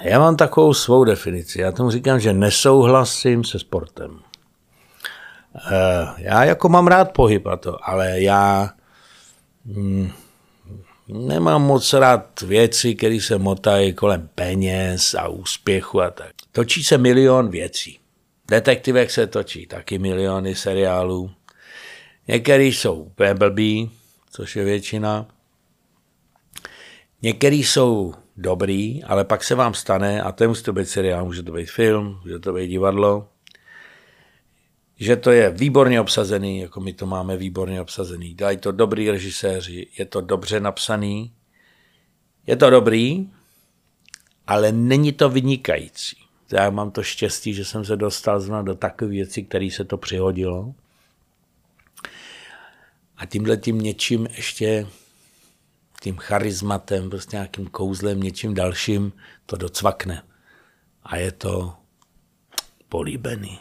Já mám takovou svou definici. Já tomu říkám, že nesouhlasím se sportem. Eh, já jako mám rád pohyb a to, ale já hm, nemám moc rád věci, které se motají kolem peněz a úspěchu a tak. Točí se milion věcí. Detektivek se točí taky miliony seriálů. Některý jsou úplně blbý, což je většina. Některý jsou dobrý, ale pak se vám stane, a to musí to být seriál, může to být film, může to být divadlo, že to je výborně obsazený, jako my to máme výborně obsazený. Dají to dobrý režiséři, je to dobře napsaný, je to dobrý, ale není to vynikající. Já mám to štěstí, že jsem se dostal zna do takové věci, které se to přihodilo. A tímhle tím něčím ještě, tím charizmatem, prostě nějakým kouzlem, něčím dalším to docvakne. A je to políbený.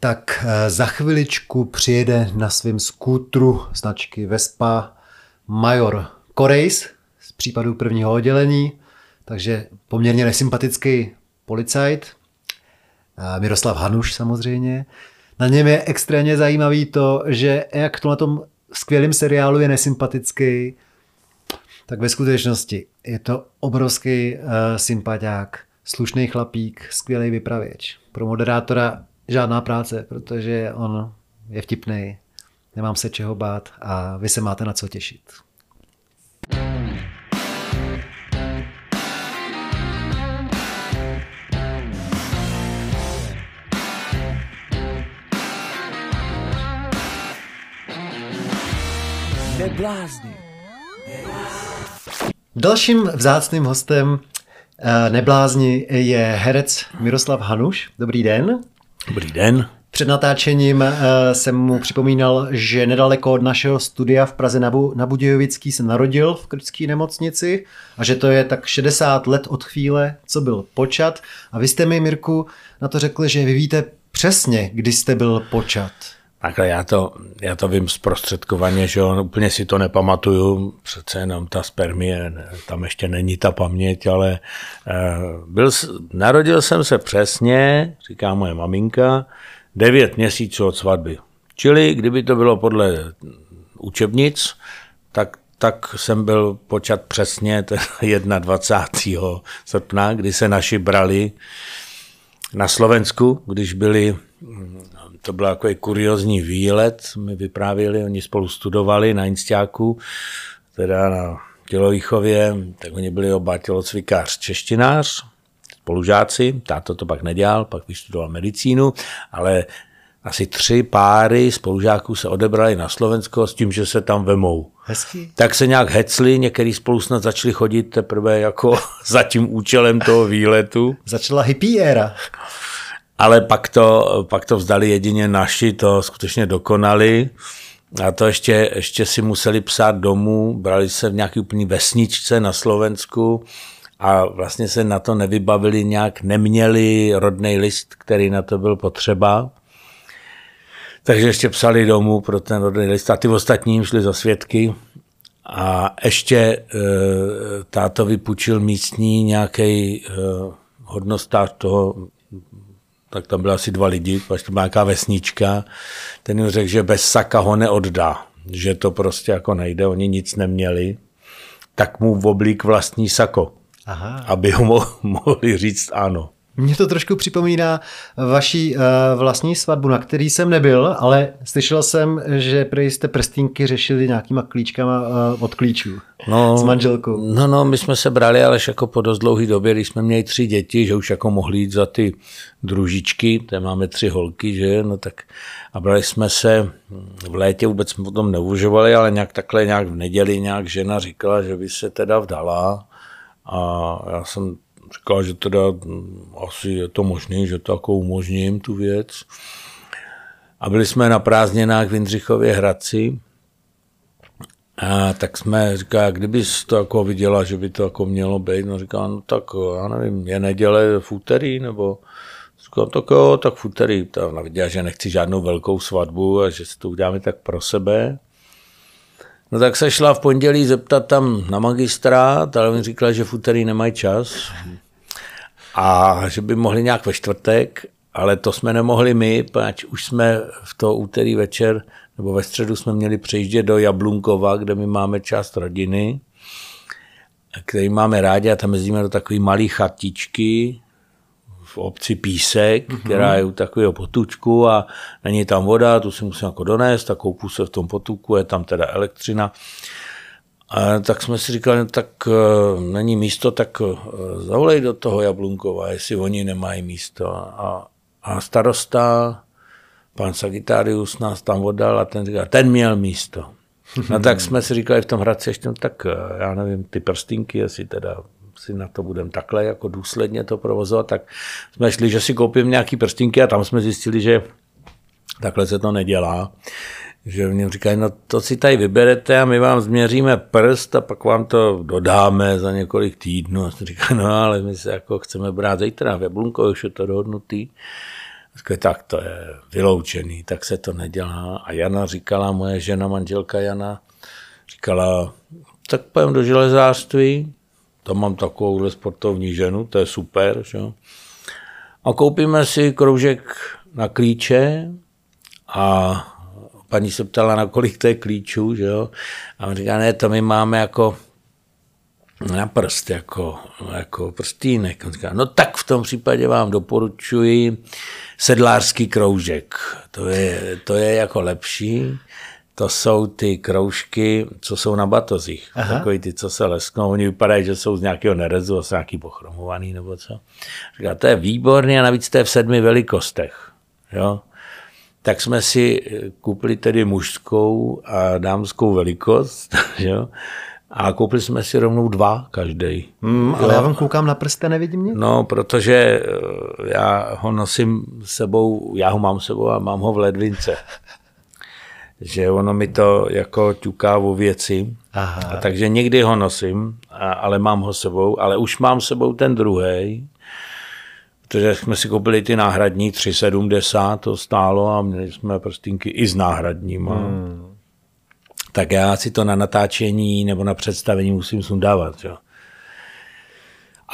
Tak eh, za chviličku přijede na svém skútru značky Vespa major Korejs z případu prvního oddělení, takže poměrně nesympatický policajt, eh, Miroslav Hanuš samozřejmě. Na něm je extrémně zajímavý to, že jak to na tom skvělém seriálu je nesympatický, tak ve skutečnosti je to obrovský uh, sympatiák slušný chlapík, skvělý vypravěč. Pro moderátora žádná práce, protože on je vtipný, nemám se čeho bát a vy se máte na co těšit. Dalším vzácným hostem Eh, neblázni je herec Miroslav Hanuš. Dobrý den. Dobrý den. Před natáčením eh, jsem mu připomínal, že nedaleko od našeho studia v Praze na Budějovický se narodil v kritické nemocnici a že to je tak 60 let od chvíle, co byl počat. A vy jste mi, Mirku, na to řekli, že vy víte přesně, kdy jste byl počat. Takhle já to, já to vím zprostředkovaně, že on úplně si to nepamatuju, přece jenom ta spermie, tam ještě není ta paměť, ale eh, byl, narodil jsem se přesně, říká moje maminka, devět měsíců od svatby. Čili kdyby to bylo podle učebnic, tak, tak jsem byl počat přesně 21. srpna, kdy se naši brali na Slovensku, když byli to byl takový kuriozní výlet, mi vyprávěli, oni spolu studovali na Instáku, teda na tělovýchově, tak oni byli oba tělocvikář, češtinář, spolužáci, táto to pak nedělal, pak vystudoval medicínu, ale asi tři páry spolužáků se odebrali na Slovensko s tím, že se tam vemou. Hezký. Tak se nějak hecli, některý spolu snad začali chodit teprve jako za tím účelem toho výletu. Začala hippie éra ale pak to, pak to vzdali jedině naši, to skutečně dokonali. A to ještě, ještě si museli psát domů, brali se v nějaký úplný vesničce na Slovensku a vlastně se na to nevybavili nějak, neměli rodný list, který na to byl potřeba. Takže ještě psali domů pro ten rodný list a ty ostatní šli za svědky. A ještě e, táto vypučil místní nějaký e, hodnostář toho tak tam byly asi dva lidi, pak to byla nějaká vesnička, ten jim řekl, že bez saka ho neoddá, že to prostě jako nejde, oni nic neměli, tak mu oblík vlastní sako, Aha. aby ho mohli říct ano. Mně to trošku připomíná vaší uh, vlastní svatbu, na který jsem nebyl, ale slyšel jsem, že prý jste prstínky řešili nějakýma klíčkama uh, od klíčů no, s manželkou. No, no, my jsme se brali, ale jako po dost dlouhé době, když jsme měli tři děti, že už jako mohli jít za ty družičky, tam máme tři holky, že no tak a brali jsme se v létě, vůbec jsme o tom neuvažovali, ale nějak takhle nějak v neděli nějak žena říkala, že by se teda vdala a já jsem říkal, že teda asi je to možné, že to jako umožním tu věc. A byli jsme na prázdninách v Jindřichově Hradci, a tak jsme říkali, kdyby to jako viděla, že by to jako mělo být, no říkala, no tak já nevím, je neděle v úterý, nebo říkám, tak jo, tak v úterý. To ona viděla, že nechci žádnou velkou svatbu a že si to uděláme tak pro sebe. No tak se šla v pondělí zeptat tam na magistrát, ale mi říkala, že v úterý nemají čas a že by mohli nějak ve čtvrtek, ale to jsme nemohli my, protože už jsme v to úterý večer nebo ve středu jsme měli přejíždět do Jablunkova, kde my máme část rodiny, který máme rádi a tam jezdíme do takové malé chatičky v obci Písek, mm-hmm. která je u takového potučku a není tam voda, tu si musím jako donést a koupu se v tom potuku, je tam teda elektřina. A tak jsme si říkali, no, tak uh, není místo, tak uh, zavolej do toho Jablunkova, jestli oni nemají místo. A, a starosta pan Sagittarius nás tam oddal a ten říkal, ten měl místo. No tak jsme si říkali v tom Hradci ještě, no tak eh, já nevím, ty prstinky, jestli teda si na to budeme takhle jako důsledně to provozovat, tak jsme šli, že si koupím nějaký prstinky a tam jsme zjistili, že takhle se to nedělá. Že mě říkají, no to si tady vyberete a my vám změříme prst a pak vám to dodáme za několik týdnů. A říkal, no ale my se jako chceme brát zítra v Jablunko, už je to dohodnutý. Říkali, tak to je vyloučený, tak se to nedělá. A Jana říkala, moje žena, manželka Jana, říkala, tak pojem do železářství, tam mám takovouhle sportovní ženu, to je super. Že? A koupíme si kroužek na klíče a paní se ptala, na kolik to je klíčů, že jo? A on říká, ne, to my máme jako na prst, jako, jako prstínek. On říká, no tak v tom případě vám doporučuji sedlářský kroužek. To je, to je jako lepší. To jsou ty kroužky, co jsou na batozích. Aha. Takový ty, co se lesknou. Oni vypadají, že jsou z nějakého nerezu, jsou nějaký pochromovaný nebo co. Říká, to je výborný a navíc to je v sedmi velikostech. Jo? Tak jsme si koupili tedy mužskou a dámskou velikost. Jo? A koupili jsme si rovnou dva každý. Mm, ale já vám koukám na prste, nevidím mě? No, protože eh, já ho nosím sebou, já ho mám sebou a mám ho v ledvince. že ono mi to jako ťuká o věci. Aha. A takže někdy ho nosím, a, ale mám ho sebou, ale už mám sebou ten druhý, protože jsme si koupili ty náhradní 370, to stálo a měli jsme prstinky i s náhradníma. Hmm tak já si to na natáčení nebo na představení musím sundávat. Jo.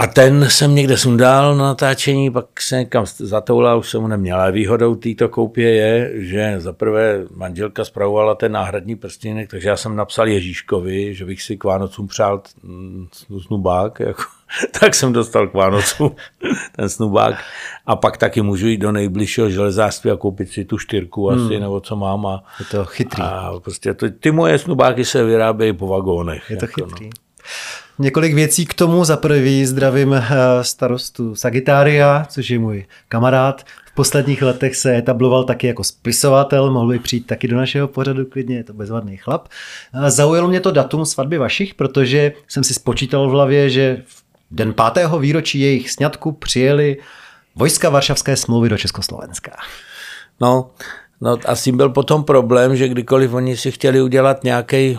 A ten jsem někde sundal na natáčení, pak se někam zatoulal, už jsem ho neměl. Ale výhodou této koupě je, že za prvé manželka spravovala ten náhradní prstínek, takže já jsem napsal Ježíškovi, že bych si k Vánocům přál snubák, jako, tak jsem dostal k Vánocům ten snubák. A pak taky můžu jít do nejbližšího železářství a koupit si tu štyrku asi, hmm. nebo co mám. A, je to chytrý. A prostě to, ty moje snubáky se vyrábějí po vagónech. Je to jako, no. chytrý. No. Několik věcí k tomu. Za prvý zdravím eh, starostu Sagitária, což je můj kamarád. V posledních letech se etabloval taky jako spisovatel, mohl by přijít taky do našeho pořadu klidně, je to bezvadný chlap. Zaujalo mě to datum svatby vašich, protože jsem si spočítal v hlavě, že v den pátého výročí jejich sňatku přijeli vojska Varšavské smlouvy do Československa. No, no a s tím byl potom problém, že kdykoliv oni si chtěli udělat nějaký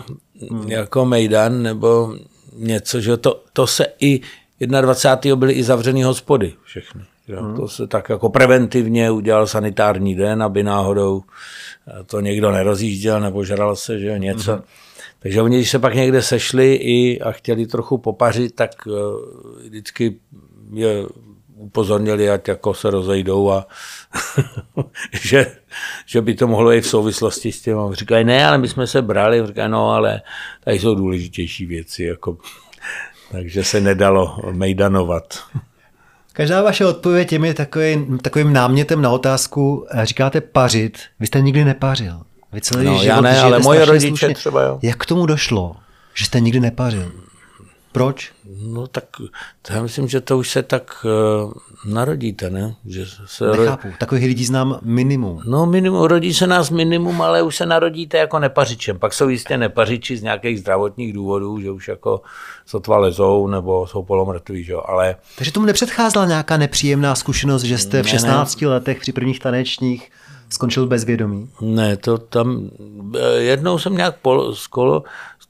hmm. jako mejdan nebo něco, že to, to se i 21. byly i zavřený hospody všechny. Že? Hmm. To se tak jako preventivně udělal sanitární den, aby náhodou to někdo nerozjížděl nebo žral se, že něco. Hmm. Takže oni, když se pak někde sešli i a chtěli trochu popařit, tak uh, vždycky je upozornili, ať jako se rozejdou a že, že by to mohlo i v souvislosti s tím. Říkají, ne, ale my jsme se brali. Říkají, no, ale tady jsou důležitější věci. Jako, takže se nedalo mejdanovat. Každá vaše odpověď je mi takovým, takovým námětem na otázku. Říkáte pařit, vy jste nikdy nepařil. Vy celý no, život já ne, ale moje rodiče slušně. třeba jo. Jak k tomu došlo, že jste nikdy nepařil? Proč? No tak já myslím, že to už se tak uh, narodíte, ne? Že se Nechápu, ro... takových lidí znám minimum. No minimum, rodí se nás minimum, ale už se narodíte jako nepařičem. Pak jsou jistě nepařiči z nějakých zdravotních důvodů, že už jako sotva lezou nebo jsou polomrtví, že? ale... Takže tomu nepředcházela nějaká nepříjemná zkušenost, že jste v 16 ne, ne. letech při prvních tanečních skončil bez vědomí? Ne, to tam, eh, jednou jsem nějak pol, skolo,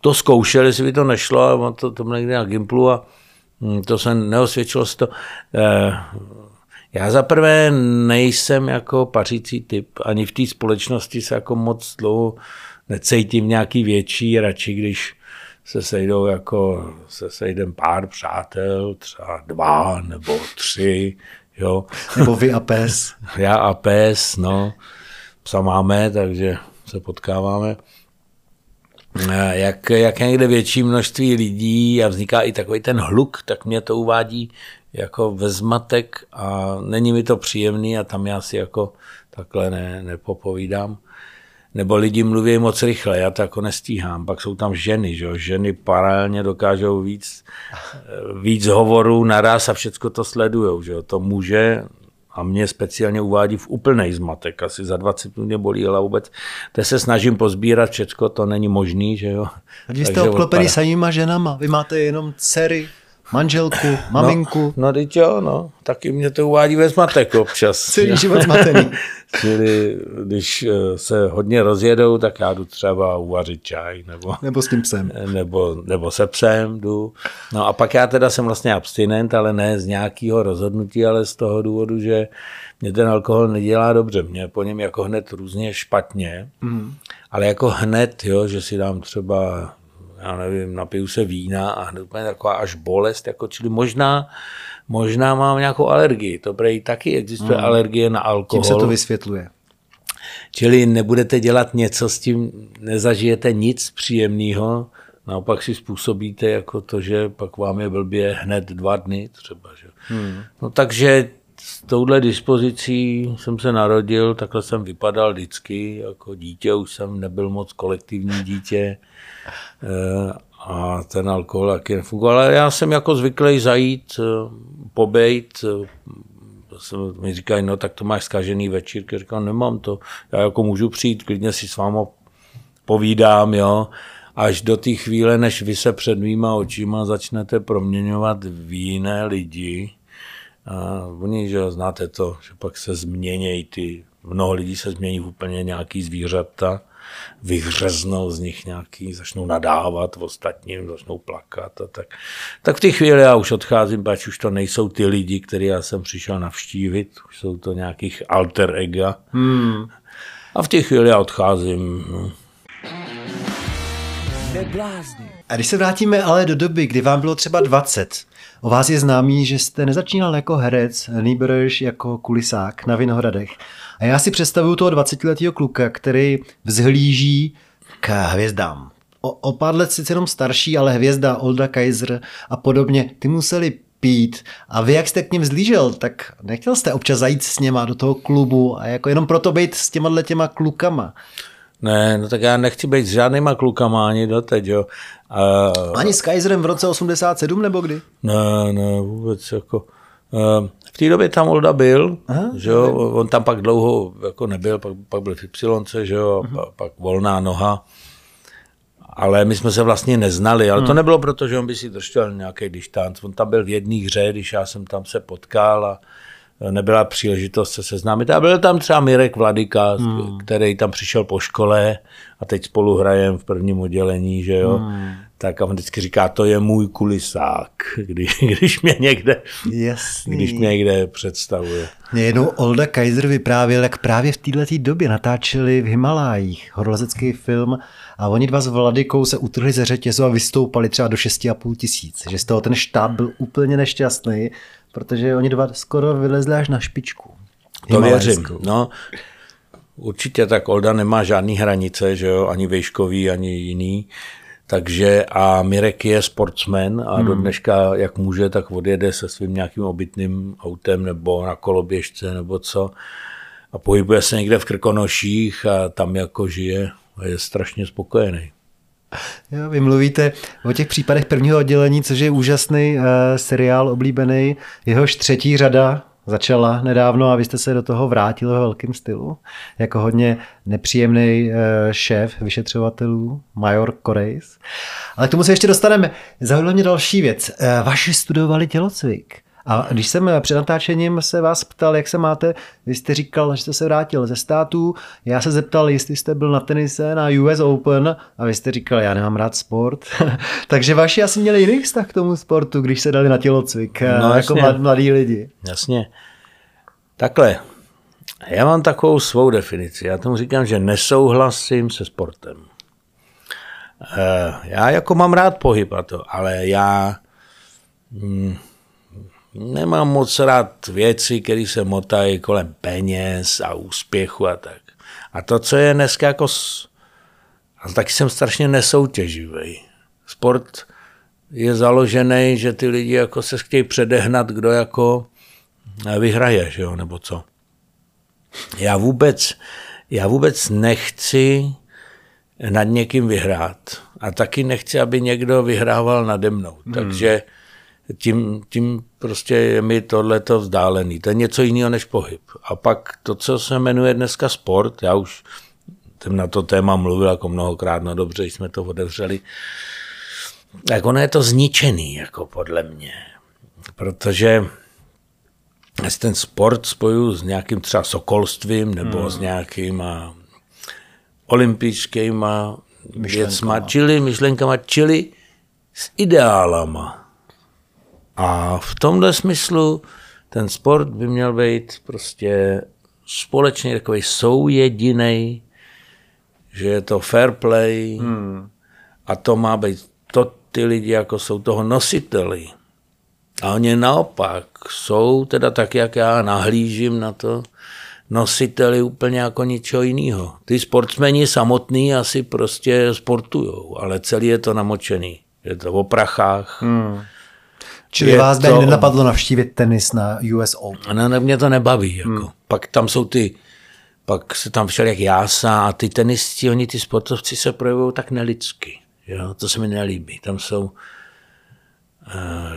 to zkoušel, jestli by to nešlo, a to, to někde na Gimplu a hm, to se neosvědčilo to. Eh, já za prvé nejsem jako pařící typ, ani v té společnosti se jako moc dlouho necítím nějaký větší, radši když se sejdou jako, se sejdem pár přátel, třeba dva nebo tři, jo. Nebo vy a pes. Já a pes, no. Psa máme, takže se potkáváme. Jak, jak někde větší množství lidí a vzniká i takový ten hluk, tak mě to uvádí jako ve zmatek a není mi to příjemný a tam já si jako takhle ne, nepopovídám. Nebo lidi mluví moc rychle, já to jako nestíhám. Pak jsou tam ženy, že ženy paralelně dokážou víc, víc hovorů naraz a všechno to sledujou. Že to může a mě speciálně uvádí v úplný zmatek. Asi za 20 minut mě bolí ale vůbec. To se snažím pozbírat všechno, to není možný, že jo. A vy jste obklopený samýma ženama, vy máte jenom dcery, manželku, maminku. No, no teď jo, no. Taky mě to uvádí ve zmatek občas. Celý život zmatený. Čili když eh, se hodně rozjedou, tak já jdu třeba uvařit čaj. Nebo, nebo s tím psem. Nebo, nebo se psem jdu. No a pak já teda jsem vlastně abstinent, ale ne z nějakého rozhodnutí, ale z toho důvodu, že mě ten alkohol nedělá dobře. Mě po něm jako hned různě špatně. Mm. Ale jako hned, jo, že si dám třeba já nevím, napiju se vína a hned úplně taková až bolest, jako, čili možná, možná mám nějakou alergii. To prej taky existuje hmm. alergie na alkohol. Tím se to vysvětluje. Čili nebudete dělat něco s tím, nezažijete nic příjemného, naopak si způsobíte jako to, že pak vám je blbě hned dva dny třeba. Že? Hmm. No takže s touhle dispozicí jsem se narodil, takhle jsem vypadal vždycky, jako dítě už jsem nebyl moc kolektivní dítě a ten alkohol taky nefungoval, ale já jsem jako zvyklý zajít, eh, pobejt, eh, mi říkají, no tak to máš zkažený večír, říkám, nemám to, já jako můžu přijít, klidně si s váma povídám, jo, až do té chvíle, než vy se před mýma očima začnete proměňovat v jiné lidi, a oni, že znáte to, že pak se změnějí ty, mnoho lidí se změní v úplně nějaký zvířata, vyhřeznou z nich nějaký, začnou nadávat v ostatním, začnou plakat a tak. Tak v té chvíli já už odcházím, pač už to nejsou ty lidi, které já jsem přišel navštívit, už jsou to nějakých alter ega. Hmm. A v té chvíli já odcházím. No. A když se vrátíme ale do doby, kdy vám bylo třeba 20, O vás je známý, že jste nezačínal jako herec, nýbrž jako kulisák na Vinohradech. A já si představuju toho 20-letého kluka, který vzhlíží k hvězdám. O, o pár let sice jenom starší, ale hvězda Olda Kaiser a podobně, ty museli pít. A vy, jak jste k ním vzlížel, tak nechtěl jste občas zajít s něma do toho klubu a jako jenom proto být s těma těma klukama. Ne, no tak já nechci být s žádnýma klukama ani doteď, jo. Uh, Ani s Kaiserem v roce 87 nebo kdy? Ne, ne, vůbec jako... Uh, v té době tam Olda byl, Aha, že jo, on tam pak dlouho jako nebyl, pak, pak byl v Y, že jo, uh-huh. pak, pak volná noha. Ale my jsme se vlastně neznali, ale hmm. to nebylo proto, že on by si držel nějaký distanc. On tam byl v jedné hře, když já jsem tam se potkal a nebyla příležitost se seznámit. A byl tam třeba Mirek Vladika, hmm. který tam přišel po škole a teď spolu hrajem v prvním oddělení, že jo. Hmm. Tak a on vždycky říká, to je můj kulisák, když, když mě někde, Jasný. když mě někde představuje. Mě jednou Olda Kaiser vyprávěl, jak právě v této době natáčeli v Himalájích horolezecký film a oni dva s Vladikou se utrhli ze řetězu a vystoupali třeba do 6,5 tisíc. Že z toho ten štáb byl úplně nešťastný, protože oni dva skoro vylezli až na špičku. To věřím. No, určitě tak Olda nemá žádný hranice, že jo, ani vejškový, ani jiný. Takže a Mirek je sportsman a hmm. do dneška, jak může, tak odjede se svým nějakým obytným autem nebo na koloběžce nebo co a pohybuje se někde v Krkonoších a tam jako žije a je strašně spokojený. Jo, vy mluvíte o těch případech prvního oddělení, což je úžasný uh, seriál oblíbený. Jehož třetí řada začala nedávno a vy jste se do toho vrátil ve velkém stylu. Jako hodně nepříjemný uh, šéf vyšetřovatelů, major Korejs. Ale k tomu se ještě dostaneme. Zaujala mě další věc. Uh, vaši studovali tělocvik. A když jsem před natáčením se vás ptal, jak se máte, vy jste říkal, že jste se vrátil ze států, já se zeptal, jestli jste byl na tenise na US Open a vy jste říkal, já nemám rád sport. Takže vaši asi měli jiný vztah k tomu sportu, když se dali na tělocvik, no, jako jasně. mladí lidi. Jasně. Takhle, já mám takovou svou definici. Já tomu říkám, že nesouhlasím se sportem. Eh, já jako mám rád pohyb a to, ale já hm, nemám moc rád věci, které se motají kolem peněz a úspěchu a tak. A to, co je dneska jako... A taky jsem strašně nesoutěživý. Sport je založený, že ty lidi jako se chtějí předehnat, kdo jako vyhraje, že jo, nebo co. Já vůbec, já vůbec nechci nad někým vyhrát. A taky nechci, aby někdo vyhrával nade mnou. Hmm. Takže tím, tím prostě je mi tohleto vzdálený. To je něco jiného než pohyb. A pak to, co se jmenuje dneska sport, já už jsem na to téma mluvil jako mnohokrát, no dobře, jsme to otevřeli, tak ono je to zničený, jako podle mě. Protože ten sport spojuju s nějakým třeba sokolstvím nebo hmm. s nějakýma olympijskýma věcma, čili myšlenkama, čili s ideálama. A v tomhle smyslu ten sport by měl být prostě společně takový soujedinej, že je to fair play hmm. a to má být, to ty lidi jako jsou toho nositeli. A oni naopak jsou teda tak, jak já nahlížím na to, nositeli úplně jako ničeho jiného. Ty sportsmeni samotný asi prostě sportujou, ale celý je to namočený. Je to o prachách. Hmm. Čili je vás by to... nenapadlo navštívit tenis na US Open? No, ne, mě to nebaví. Jako. Hmm. Pak tam jsou ty, pak se tam všel jak jása a ty tenisti, oni ty sportovci se projevují tak nelidsky. Jo? To se mi nelíbí. Tam jsou uh,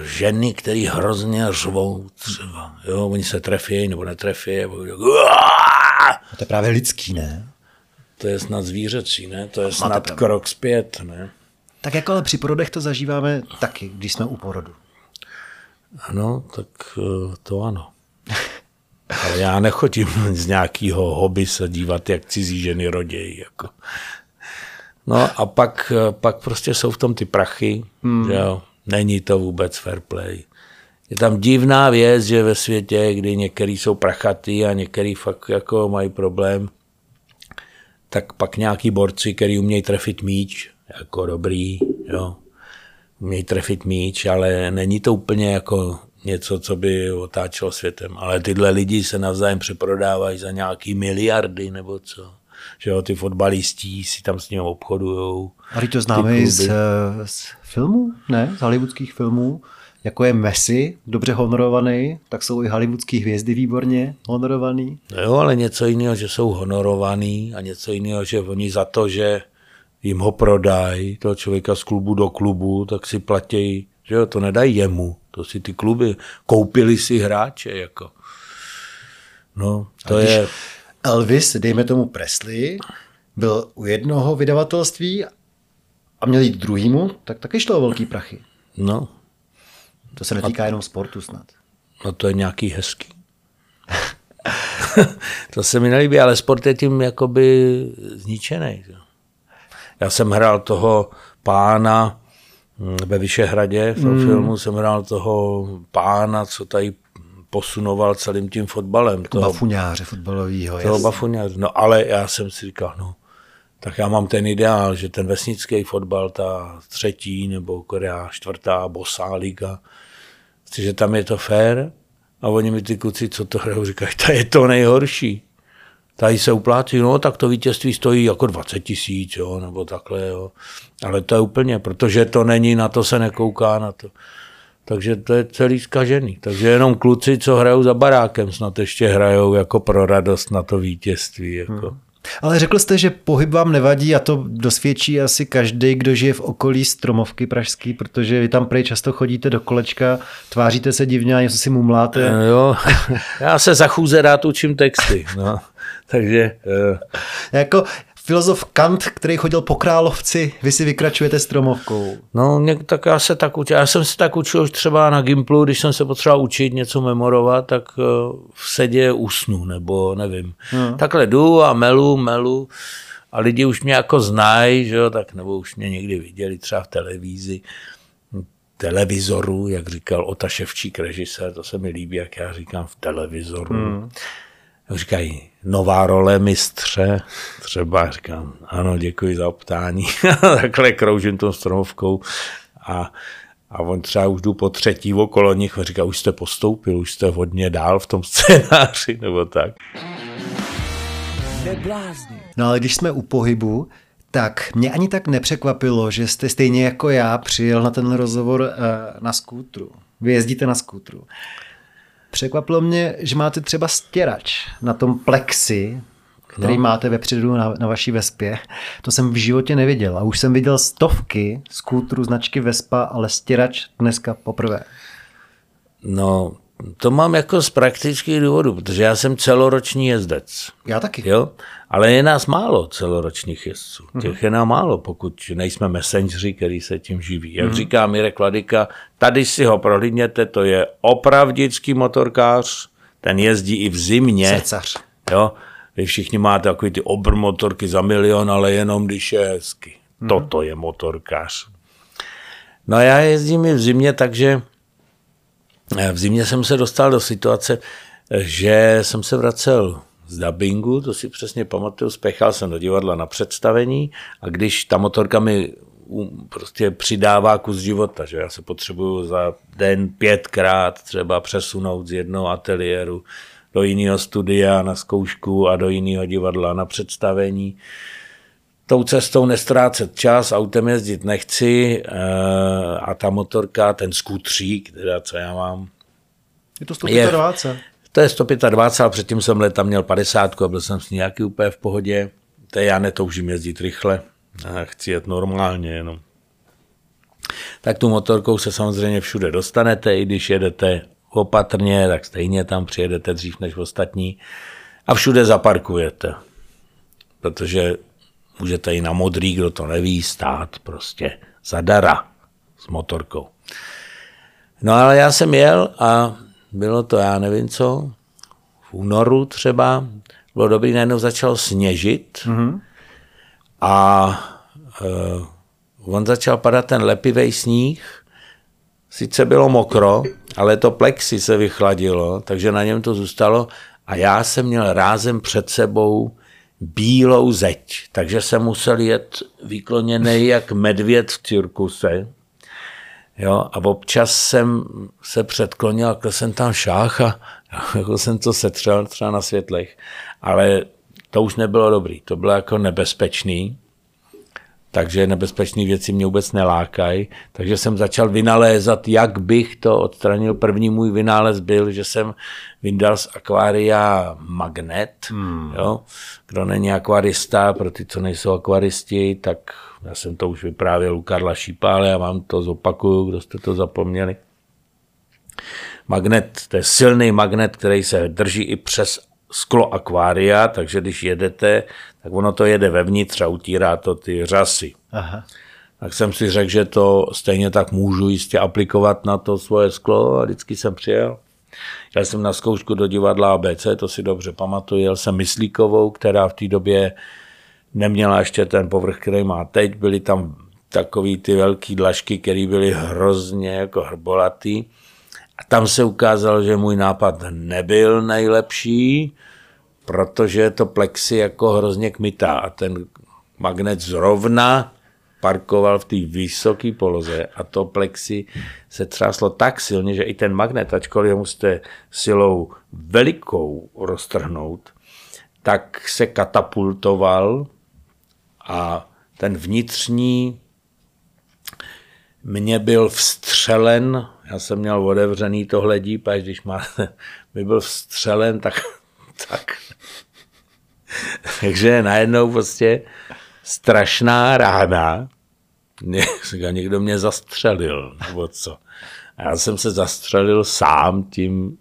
ženy, které hrozně řvou třeba. Jo? Oni se trefí nebo netrefí. A to je právě lidský, ne? To je snad zvířecí, ne? To je snad krok zpět, ne? Tak jako ale při porodech to zažíváme taky, když jsme u porodu. Ano, tak eh, to ano. Ale já nechodím z nějakého hobby se dívat, jak cizí ženy rodějí. Jako. No a pak, eh, pak prostě jsou v tom ty prachy, hmm. že jo. Není to vůbec fair play. Je tam divná věc, že ve světě, kdy některý jsou prachatý a některý fakt jako mají problém, tak pak nějaký borci, který umějí trefit míč, jako dobrý, jo, umějí trefit míč, ale není to úplně jako něco, co by otáčelo světem. Ale tyhle lidi se navzájem přeprodávají za nějaký miliardy nebo co. Že jo, ty fotbalistí si tam s ním obchodují. A to známe z, z filmů, ne? Z hollywoodských filmů. Jako je Messi, dobře honorovaný, tak jsou i hollywoodské hvězdy výborně honorovaný. No jo, ale něco jiného, že jsou honorovaný a něco jiného, že oni za to, že jim ho prodají, toho člověka z klubu do klubu, tak si platí, že jo, to nedají jemu, to si ty kluby, koupili si hráče, jako. No, to je... Elvis, dejme tomu Presley, byl u jednoho vydavatelství a měl jít druhýmu, tak taky šlo o velký prachy. No. To se netýká a... jenom sportu snad. No to je nějaký hezký. to se mi nelíbí, ale sport je tím jakoby zničený. Já jsem hrál toho pána hm, ve Vyšehradě, v mm. filmu jsem hrál toho pána, co tady posunoval celým tím fotbalem. Jako toho, bafuňáře fotbalového. Toho bafuňáře. No ale já jsem si říkal, no, tak já mám ten ideál, že ten vesnický fotbal, ta třetí nebo která čtvrtá bosá liga, že tam je to fér a oni mi ty kluci, co to hrajou, říkají, to je to nejhorší tady se uplácí, no tak to vítězství stojí jako 20 tisíc, jo, nebo takhle, jo. Ale to je úplně, protože to není, na to se nekouká, na to. Takže to je celý zkažený. Takže jenom kluci, co hrajou za barákem, snad ještě hrajou jako pro radost na to vítězství. Jako. Hmm. Ale řekl jste, že pohyb vám nevadí a to dosvědčí asi každý, kdo žije v okolí Stromovky pražský, protože vy tam prej často chodíte do kolečka, tváříte se divně a něco si mumláte. No jo, já se za chůze rád učím texty. No. Takže... Uh... Jako filozof Kant, který chodil po Královci, vy si vykračujete stromovkou. No, tak já se tak učil. Já jsem se tak učil už třeba na Gimplu, když jsem se potřeboval učit něco memorovat, tak eh, v sedě usnu, nebo nevím. Hmm. Takhle jdu a melu, melu a lidi už mě jako znají, že jo, tak nebo už mě někdy viděli třeba v televizi, televizoru, jak říkal Ota Ševčík, režisér, to se mi líbí, jak já říkám v televizoru. Hmm Říkají, nová role mistře, třeba říkám, ano, děkuji za optání. Takhle kroužím tou stromovkou a, a on třeba už jdu po třetí okolo nich a říká, už jste postoupil, už jste hodně dál v tom scénáři, nebo tak. No ale když jsme u pohybu, tak mě ani tak nepřekvapilo, že jste stejně jako já přijel na ten rozhovor uh, na skútru. Vy jezdíte na skútru. Překvapilo mě, že máte třeba stěrač na tom plexi, který no. máte vepředu na, na vaší Vespě. To jsem v životě neviděl. A už jsem viděl stovky skútru značky Vespa, ale stěrač dneska poprvé. No, to mám jako z praktických důvodů, protože já jsem celoroční jezdec. Já taky. Jo? Ale je nás málo celoročních jezdců. Mhm. Těch je nám málo, pokud nejsme messengeri, který se tím živí. Jak mm. říká Mirek Ladika, tady si ho prohlídněte, to je opravdický motorkář, ten jezdí i v zimě. Srdcař. Jo? Vy všichni máte takový ty obr motorky za milion, ale jenom když je hezky. Mm. Toto je motorkář. No já jezdím i v zimě, takže v zimě jsem se dostal do situace, že jsem se vracel z dubbingu, to si přesně pamatuju, spěchal jsem do divadla na představení a když ta motorka mi prostě přidává kus života, že já se potřebuju za den pětkrát třeba přesunout z jednoho ateliéru do jiného studia na zkoušku a do jiného divadla na představení. Tou cestou nestrácet čas, autem jezdit nechci eh, a ta motorka, ten skutřík, teda co já mám, je to 125. Je, to je 125, ale předtím jsem leta měl 50 a byl jsem s nějaký úplně v pohodě. To já netoužím jezdit rychle, já chci jet normálně jenom. Tak tu motorkou se samozřejmě všude dostanete, i když jedete opatrně, tak stejně tam přijedete dřív než ostatní a všude zaparkujete. Protože můžete i na modrý, kdo to neví, stát prostě zadara s motorkou. No ale já jsem jel a bylo to já nevím co, v únoru třeba, bylo dobrý, najednou začalo sněžit mm-hmm. a uh, on začal padat ten lepivý sníh, sice bylo mokro, ale to plexi se vychladilo, takže na něm to zůstalo a já jsem měl rázem před sebou bílou zeď, takže jsem musel jet vykloněný jak medvěd v cirkuse, Jo, a občas jsem se předklonil, jako jsem tam šách a jako jsem to setřel třeba na světlech, ale to už nebylo dobrý, to bylo jako nebezpečný, takže nebezpečné věci mě vůbec nelákají, takže jsem začal vynalézat, jak bych to odstranil. První můj vynález byl, že jsem vyndal z akvária magnet. Hmm. Jo? Kdo není akvarista, pro ty, co nejsou akvaristi, tak já jsem to už vyprávěl u Karla Šípa, ale já vám to zopakuju, kdo jste to zapomněli. Magnet, to je silný magnet, který se drží i přes sklo akvária, takže když jedete, tak ono to jede vevnitř a utírá to ty řasy. Aha. Tak jsem si řekl, že to stejně tak můžu jistě aplikovat na to svoje sklo a vždycky jsem přijel. Jel jsem na zkoušku do divadla ABC, to si dobře pamatuju, jel jsem Myslíkovou, která v té době neměla ještě ten povrch, který má teď, byly tam takový ty velký dlažky, které byly hrozně jako hrbolatý. A tam se ukázalo, že můj nápad nebyl nejlepší, protože to plexi jako hrozně kmitá a ten magnet zrovna parkoval v té vysoké poloze a to plexi se třáslo tak silně, že i ten magnet, ačkoliv ho musíte silou velikou roztrhnout, tak se katapultoval a ten vnitřní mě byl vstřelen, já jsem měl otevřený to hledí, až když má, by byl vstřelen, tak, tak. Takže najednou prostě strašná rána, někdo mě zastřelil, nebo co. A já jsem se zastřelil sám tím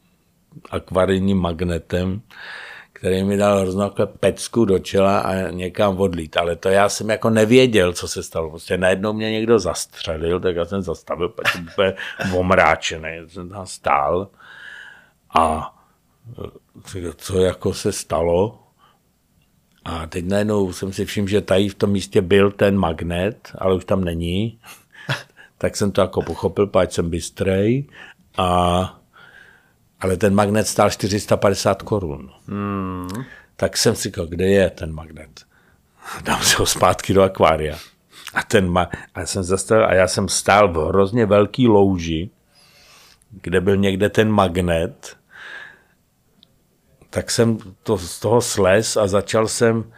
akvarijním magnetem, který mi dal hroznou pecku do čela a někam odlít. Ale to já jsem jako nevěděl, co se stalo. Prostě najednou mě někdo zastřelil, tak já jsem zastavil, jsem úplně omráčený. Jsem tam stál a co jako se stalo. A teď najednou jsem si všiml, že tady v tom místě byl ten magnet, ale už tam není. tak jsem to jako pochopil, páč jsem bystrej a ale ten magnet stál 450 korun. Hmm. Tak jsem si říkal, kde je ten magnet? Dám si ho zpátky do akvária. A, ten ma- a, já jsem zastavil, a já jsem stál v hrozně velký louži, kde byl někde ten magnet, tak jsem to z toho sles a začal jsem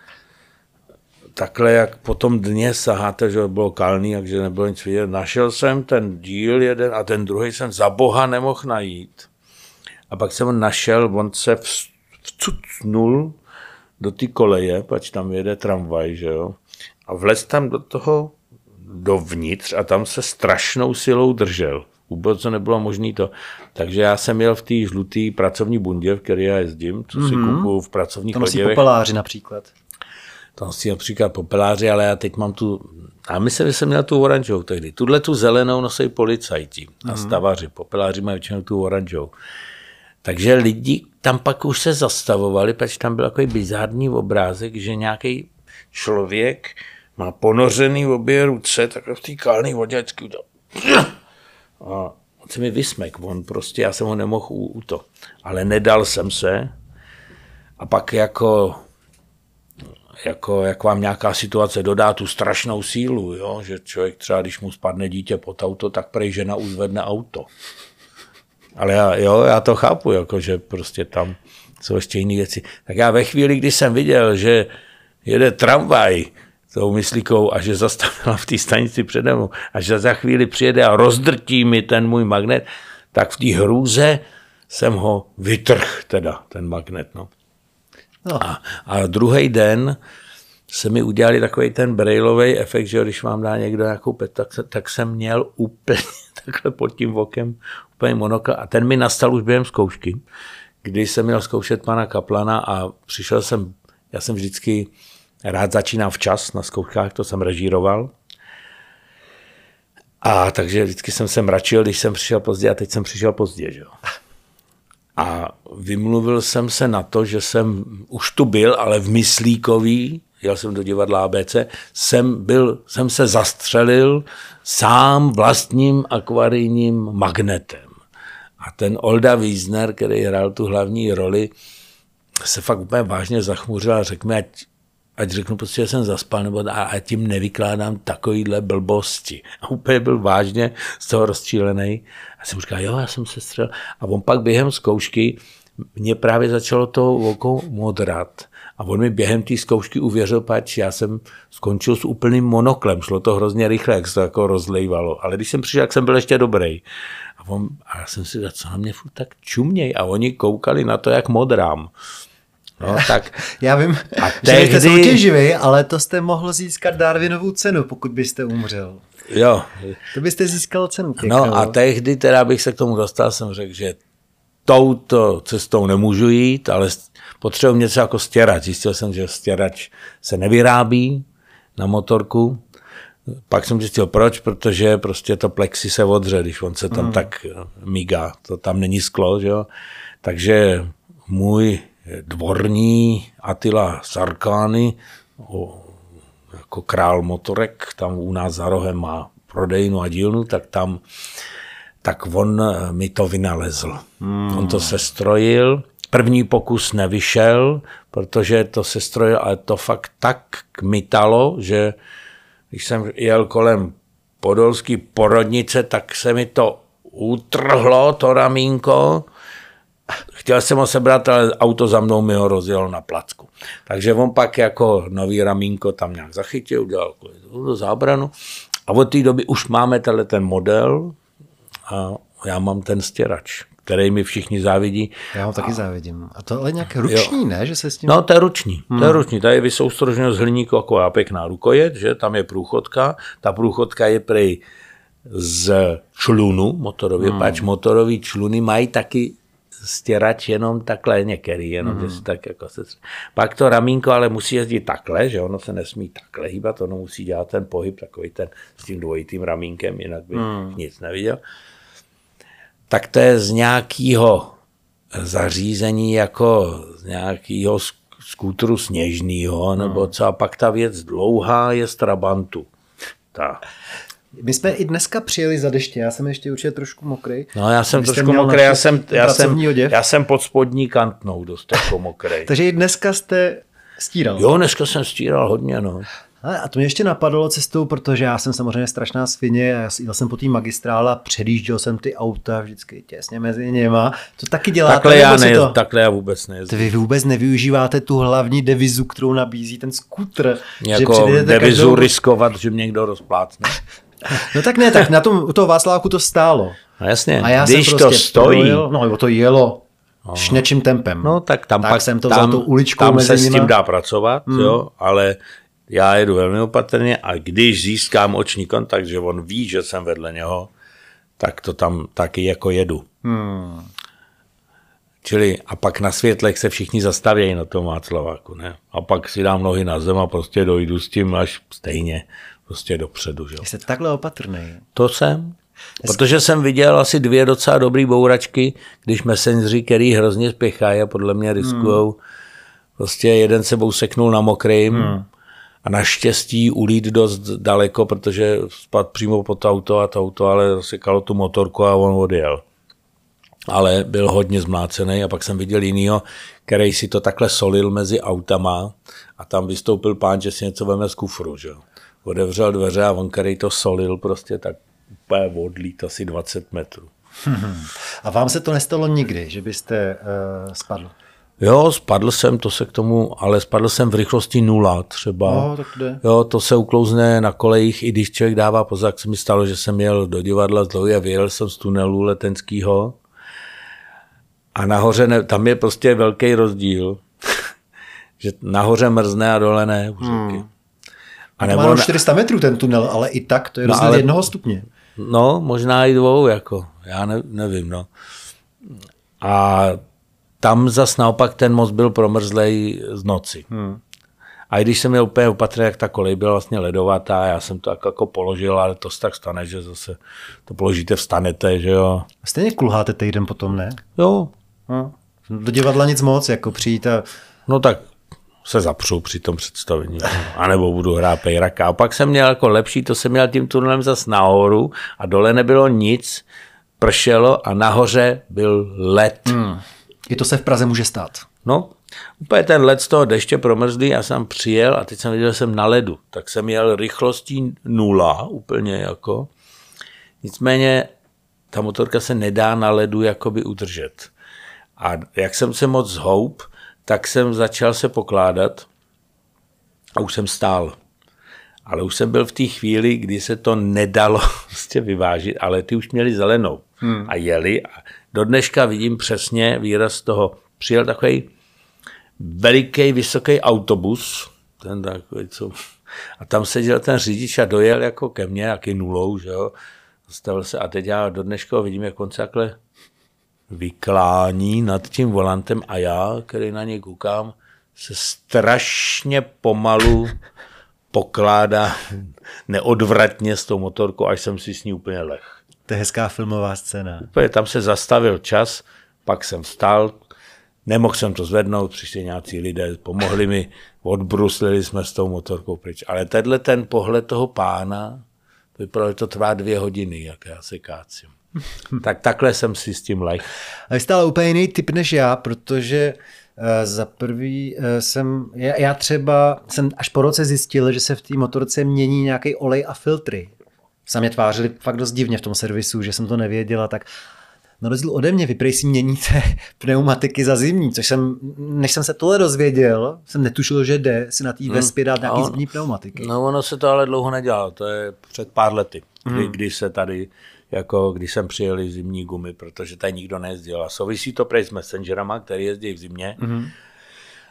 takhle, jak po tom dně saháte, že bylo kalný, takže nebylo nic vidět. Našel jsem ten díl jeden a ten druhý jsem za boha nemohl najít. A pak jsem ho našel, on se vcucnul do ty koleje, pač tam jede tramvaj, že jo. A vlez tam do toho dovnitř a tam se strašnou silou držel. Vůbec to nebylo možné to. Takže já jsem jel v té žluté pracovní bundě, v které já jezdím, co si mm-hmm. kupuju v pracovních To nosí popeláři například. To nosí například popeláři, ale já teď mám tu, a myslím, že jsem měl tu oranžovou tehdy. Tuhle tu zelenou nosí policajti a mm-hmm. stavaři. Popeláři mají většinou tu oranžovou. Takže lidi tam pak už se zastavovali, protože tam byl takový bizární obrázek, že nějaký člověk má ponořený obě ruce, takhle v té kalné vodě, a on se mi vysmek, on prostě, já jsem ho nemohl u, u to. Ale nedal jsem se a pak jako, jako, jak vám nějaká situace dodá tu strašnou sílu, jo? že člověk třeba, když mu spadne dítě pod auto, tak prej žena uzvedne auto. Ale já, jo, já to chápu, jako, že prostě tam jsou ještě jiné věci. Tak já ve chvíli, kdy jsem viděl, že jede tramvaj tou myslíkou a že zastavila v té stanici přede mnou a že za chvíli přijede a rozdrtí mi ten můj magnet, tak v té hrůze jsem ho vytrh, teda ten magnet. No. No. A, a druhý den se mi udělali takový ten brailový efekt, že když vám dá někdo nějakou pet, tak, tak jsem měl úplně takhle pod tím okem úplně monokl a ten mi nastal už během zkoušky, kdy jsem měl zkoušet pana Kaplana a přišel jsem, já jsem vždycky rád začínám včas na zkouškách, to jsem režíroval. A takže vždycky jsem se mračil, když jsem přišel pozdě a teď jsem přišel pozdě. Že jo. A vymluvil jsem se na to, že jsem už tu byl, ale v Myslíkový, jel jsem do divadla ABC, jsem, byl, jsem se zastřelil sám vlastním akvarijním magnetem. A ten Olda Wiesner, který hrál tu hlavní roli, se fakt úplně vážně zachmuřil a řekl mi, ať ať řeknu prostě, že jsem zaspal, nebo a, a tím nevykládám takovýhle blbosti. A úplně byl vážně z toho rozčílený. A jsem říkal, jo, já jsem se střel. A on pak během zkoušky mě právě začalo to oko modrat. A on mi během té zkoušky uvěřil, pač já jsem skončil s úplným monoklem. Šlo to hrozně rychle, jak se to jako rozlejvalo. Ale když jsem přišel, jak jsem byl ještě dobrý. A, on, a já jsem si říkal, co na mě furt tak čuměj. A oni koukali na to, jak modrám. No, tak. Já vím, a tehdy... že jste soutěživý, ale to jste mohl získat Darwinovou cenu, pokud byste umřel. Jo. To byste získal cenu pěknou. No a tehdy teda bych se k tomu dostal, jsem řekl, že touto cestou nemůžu jít, ale potřebuji něco jako stěrač. Zjistil jsem, že stěrač se nevyrábí na motorku. Pak jsem zjistil proč, protože prostě to plexi se odře, když on se tam mm. tak migá. To tam není sklo, že jo. Takže můj dvorní Attila Sarkány, jako král motorek, tam u nás za rohem má prodejnu a dílnu, tak tam tak on mi to vynalezl. Hmm. On to sestrojil, první pokus nevyšel, protože to sestrojil, ale to fakt tak kmitalo, že když jsem jel kolem podolský porodnice, tak se mi to utrhlo, to ramínko, Chtěl jsem ho sebrat, ale auto za mnou mi ho rozjelo na placku. Takže on pak jako nový ramínko tam nějak zachytil, udělal zábranu. A od té doby už máme tenhle ten model a já mám ten stěrač, který mi všichni závidí. Já ho taky a... závidím. A to ale nějak ruční, jo. ne? Že se s tím... No, to je ruční. Hmm. To je hmm. ruční. Tady je vysoustruženo z hliníku jako pěkná rukojet, že tam je průchodka. Ta průchodka je prej z člunu motorově, hmm. pač motorový čluny mají taky stěrač jenom takhle některý, jenom mm. že si tak jako se... Pak to ramínko ale musí jezdit takhle, že ono se nesmí takhle hýbat, ono musí dělat ten pohyb takový ten s tím dvojitým ramínkem, jinak by mm. nic neviděl. Tak to je z nějakého zařízení jako z nějakého skútru sněžného, nebo co, a pak ta věc dlouhá je z Trabantu. Ta. My jsme i dneska přijeli za deště, já jsem ještě určitě trošku mokrý. No já jsem trošku mokrý, já jsem, já, jsem, oděv. já jsem pod spodní kantnou dost jako mokrý. Takže i dneska jste stíral. Jo, dneska jsem stíral hodně, no. A to mě ještě napadlo cestou, protože já jsem samozřejmě strašná svině, a já jel jsem po té magistrále a předjížděl jsem ty auta vždycky těsně mezi něma. To taky děláte? Takhle já, ne, to... takhle já vůbec nejezdím. Vy vůbec nevyužíváte tu hlavní devizu, kterou nabízí ten skútr. Jako přijedete devizu každou- riskovat, že mě někdo rozplácne. No tak ne, tak na tom, u toho Václaváku to stálo. No jasně, A já když jsem to prostě stojí, projel, no jo, to jelo šnečím tempem. no tak tam tak pak jsem to vzal tam, tou uličkou tam mezi se s nima. tím dá pracovat, Hmm. jo, ale já jedu velmi opatrně a když získám oční kontakt, že on ví, že jsem vedle něho, tak to tam taky jako jedu. Hmm. Čili a pak na světlech se všichni zastavějí na tom Václaváku, ne? A pak si dám nohy na zem a prostě dojdu s tím až stejně prostě dopředu, že? Jste takhle opatrný. To jsem. Protože jsem viděl asi dvě docela dobrý bouračky, když messengeri, který hrozně spěchají a podle mě riskujou. Hmm. Prostě jeden sebou seknul na mokrým hmm. A naštěstí ulít dost daleko, protože spadl přímo pod to auto a to auto ale zasekalo tu motorku a on odjel. Ale byl hodně zmlácený a pak jsem viděl jinýho, který si to takhle solil mezi autama a tam vystoupil pán, že si něco veme z kufru, že jo. Otevřel dveře a on, který to solil, prostě tak úplně odlít asi 20 metrů. A vám se to nestalo nikdy, že byste uh, spadl? Jo, spadl jsem, to se k tomu, ale spadl jsem v rychlosti nula třeba. No, tak jde. Jo, to se uklouzne na kolejích, i když člověk dává pozor, jak se mi stalo, že jsem jel do divadla z Dlouhy a vyjel jsem z tunelu letenského. A nahoře, ne, tam je prostě velký rozdíl, že nahoře mrzne a dole ne. řeky. A To má jenom 400 metrů ten tunel, ale i tak to je No, rozdíl ale- jednoho stupně. No, možná i dvou, jako, já ne, nevím, no. A tam zas naopak ten most byl promrzlej z noci. Hmm. A i když jsem měl úplně opatrně, jak ta kolej byla vlastně ledovatá, já jsem to tak jako položil, ale to se tak stane, že zase to položíte, vstanete, že jo. Stejně kulháte týden potom, ne? Jo, No. Do divadla nic moc, jako přijít a... no tak se zapřu při tom představení. A nebo budu hrát pejraka. A pak jsem měl jako lepší, to jsem měl tím tunelem zas nahoru a dole nebylo nic, pršelo a nahoře byl led. Hmm. I to se v Praze může stát. No, úplně ten led z toho deště promrzlý, já jsem přijel a teď jsem viděl, že jsem na ledu. Tak jsem jel rychlostí nula, úplně jako. Nicméně ta motorka se nedá na ledu jakoby udržet. A jak jsem se moc zhoup, tak jsem začal se pokládat a už jsem stál. Ale už jsem byl v té chvíli, kdy se to nedalo prostě vyvážit, ale ty už měli zelenou hmm. a jeli. A do dneška vidím přesně výraz toho. Přijel takový veliký, vysoký autobus, ten takový, co... A tam seděl ten řidič a dojel jako ke mně, jaký nulou, že jo. Zastavil se a teď já do dneška vidím, jak on se takhle vyklání nad tím volantem a já, který na něj koukám, se strašně pomalu pokládá neodvratně s tou motorkou, až jsem si s ní úplně leh. To je hezká filmová scéna. Úplně tam se zastavil čas, pak jsem vstal, nemohl jsem to zvednout, přišli nějací lidé, pomohli mi, odbruslili jsme s tou motorkou pryč. Ale tenhle ten pohled toho pána, to vypadalo, že to trvá dvě hodiny, jak já se kácím. tak takhle jsem si s tím leh. A vy jste ale úplně jiný typ než já, protože uh, za prvý uh, jsem, já, já třeba jsem až po roce zjistil, že se v té motorce mění nějaký olej a filtry. Se mě tvářili fakt dost divně v tom servisu, že jsem to nevěděla, tak na rozdíl ode mě, vy prej si měníte pneumatiky za zimní, což jsem, než jsem se tohle dozvěděl, jsem netušil, že jde si na té vespě dát nějaký on- zimní pneumatiky. No ono se to ale dlouho nedělalo, to je před pár lety, kdy, kdy se tady, jako když jsem přijeli zimní gumy, protože tady nikdo nejezdil. A souvisí to prej s Messengerama, který jezdí v zimě.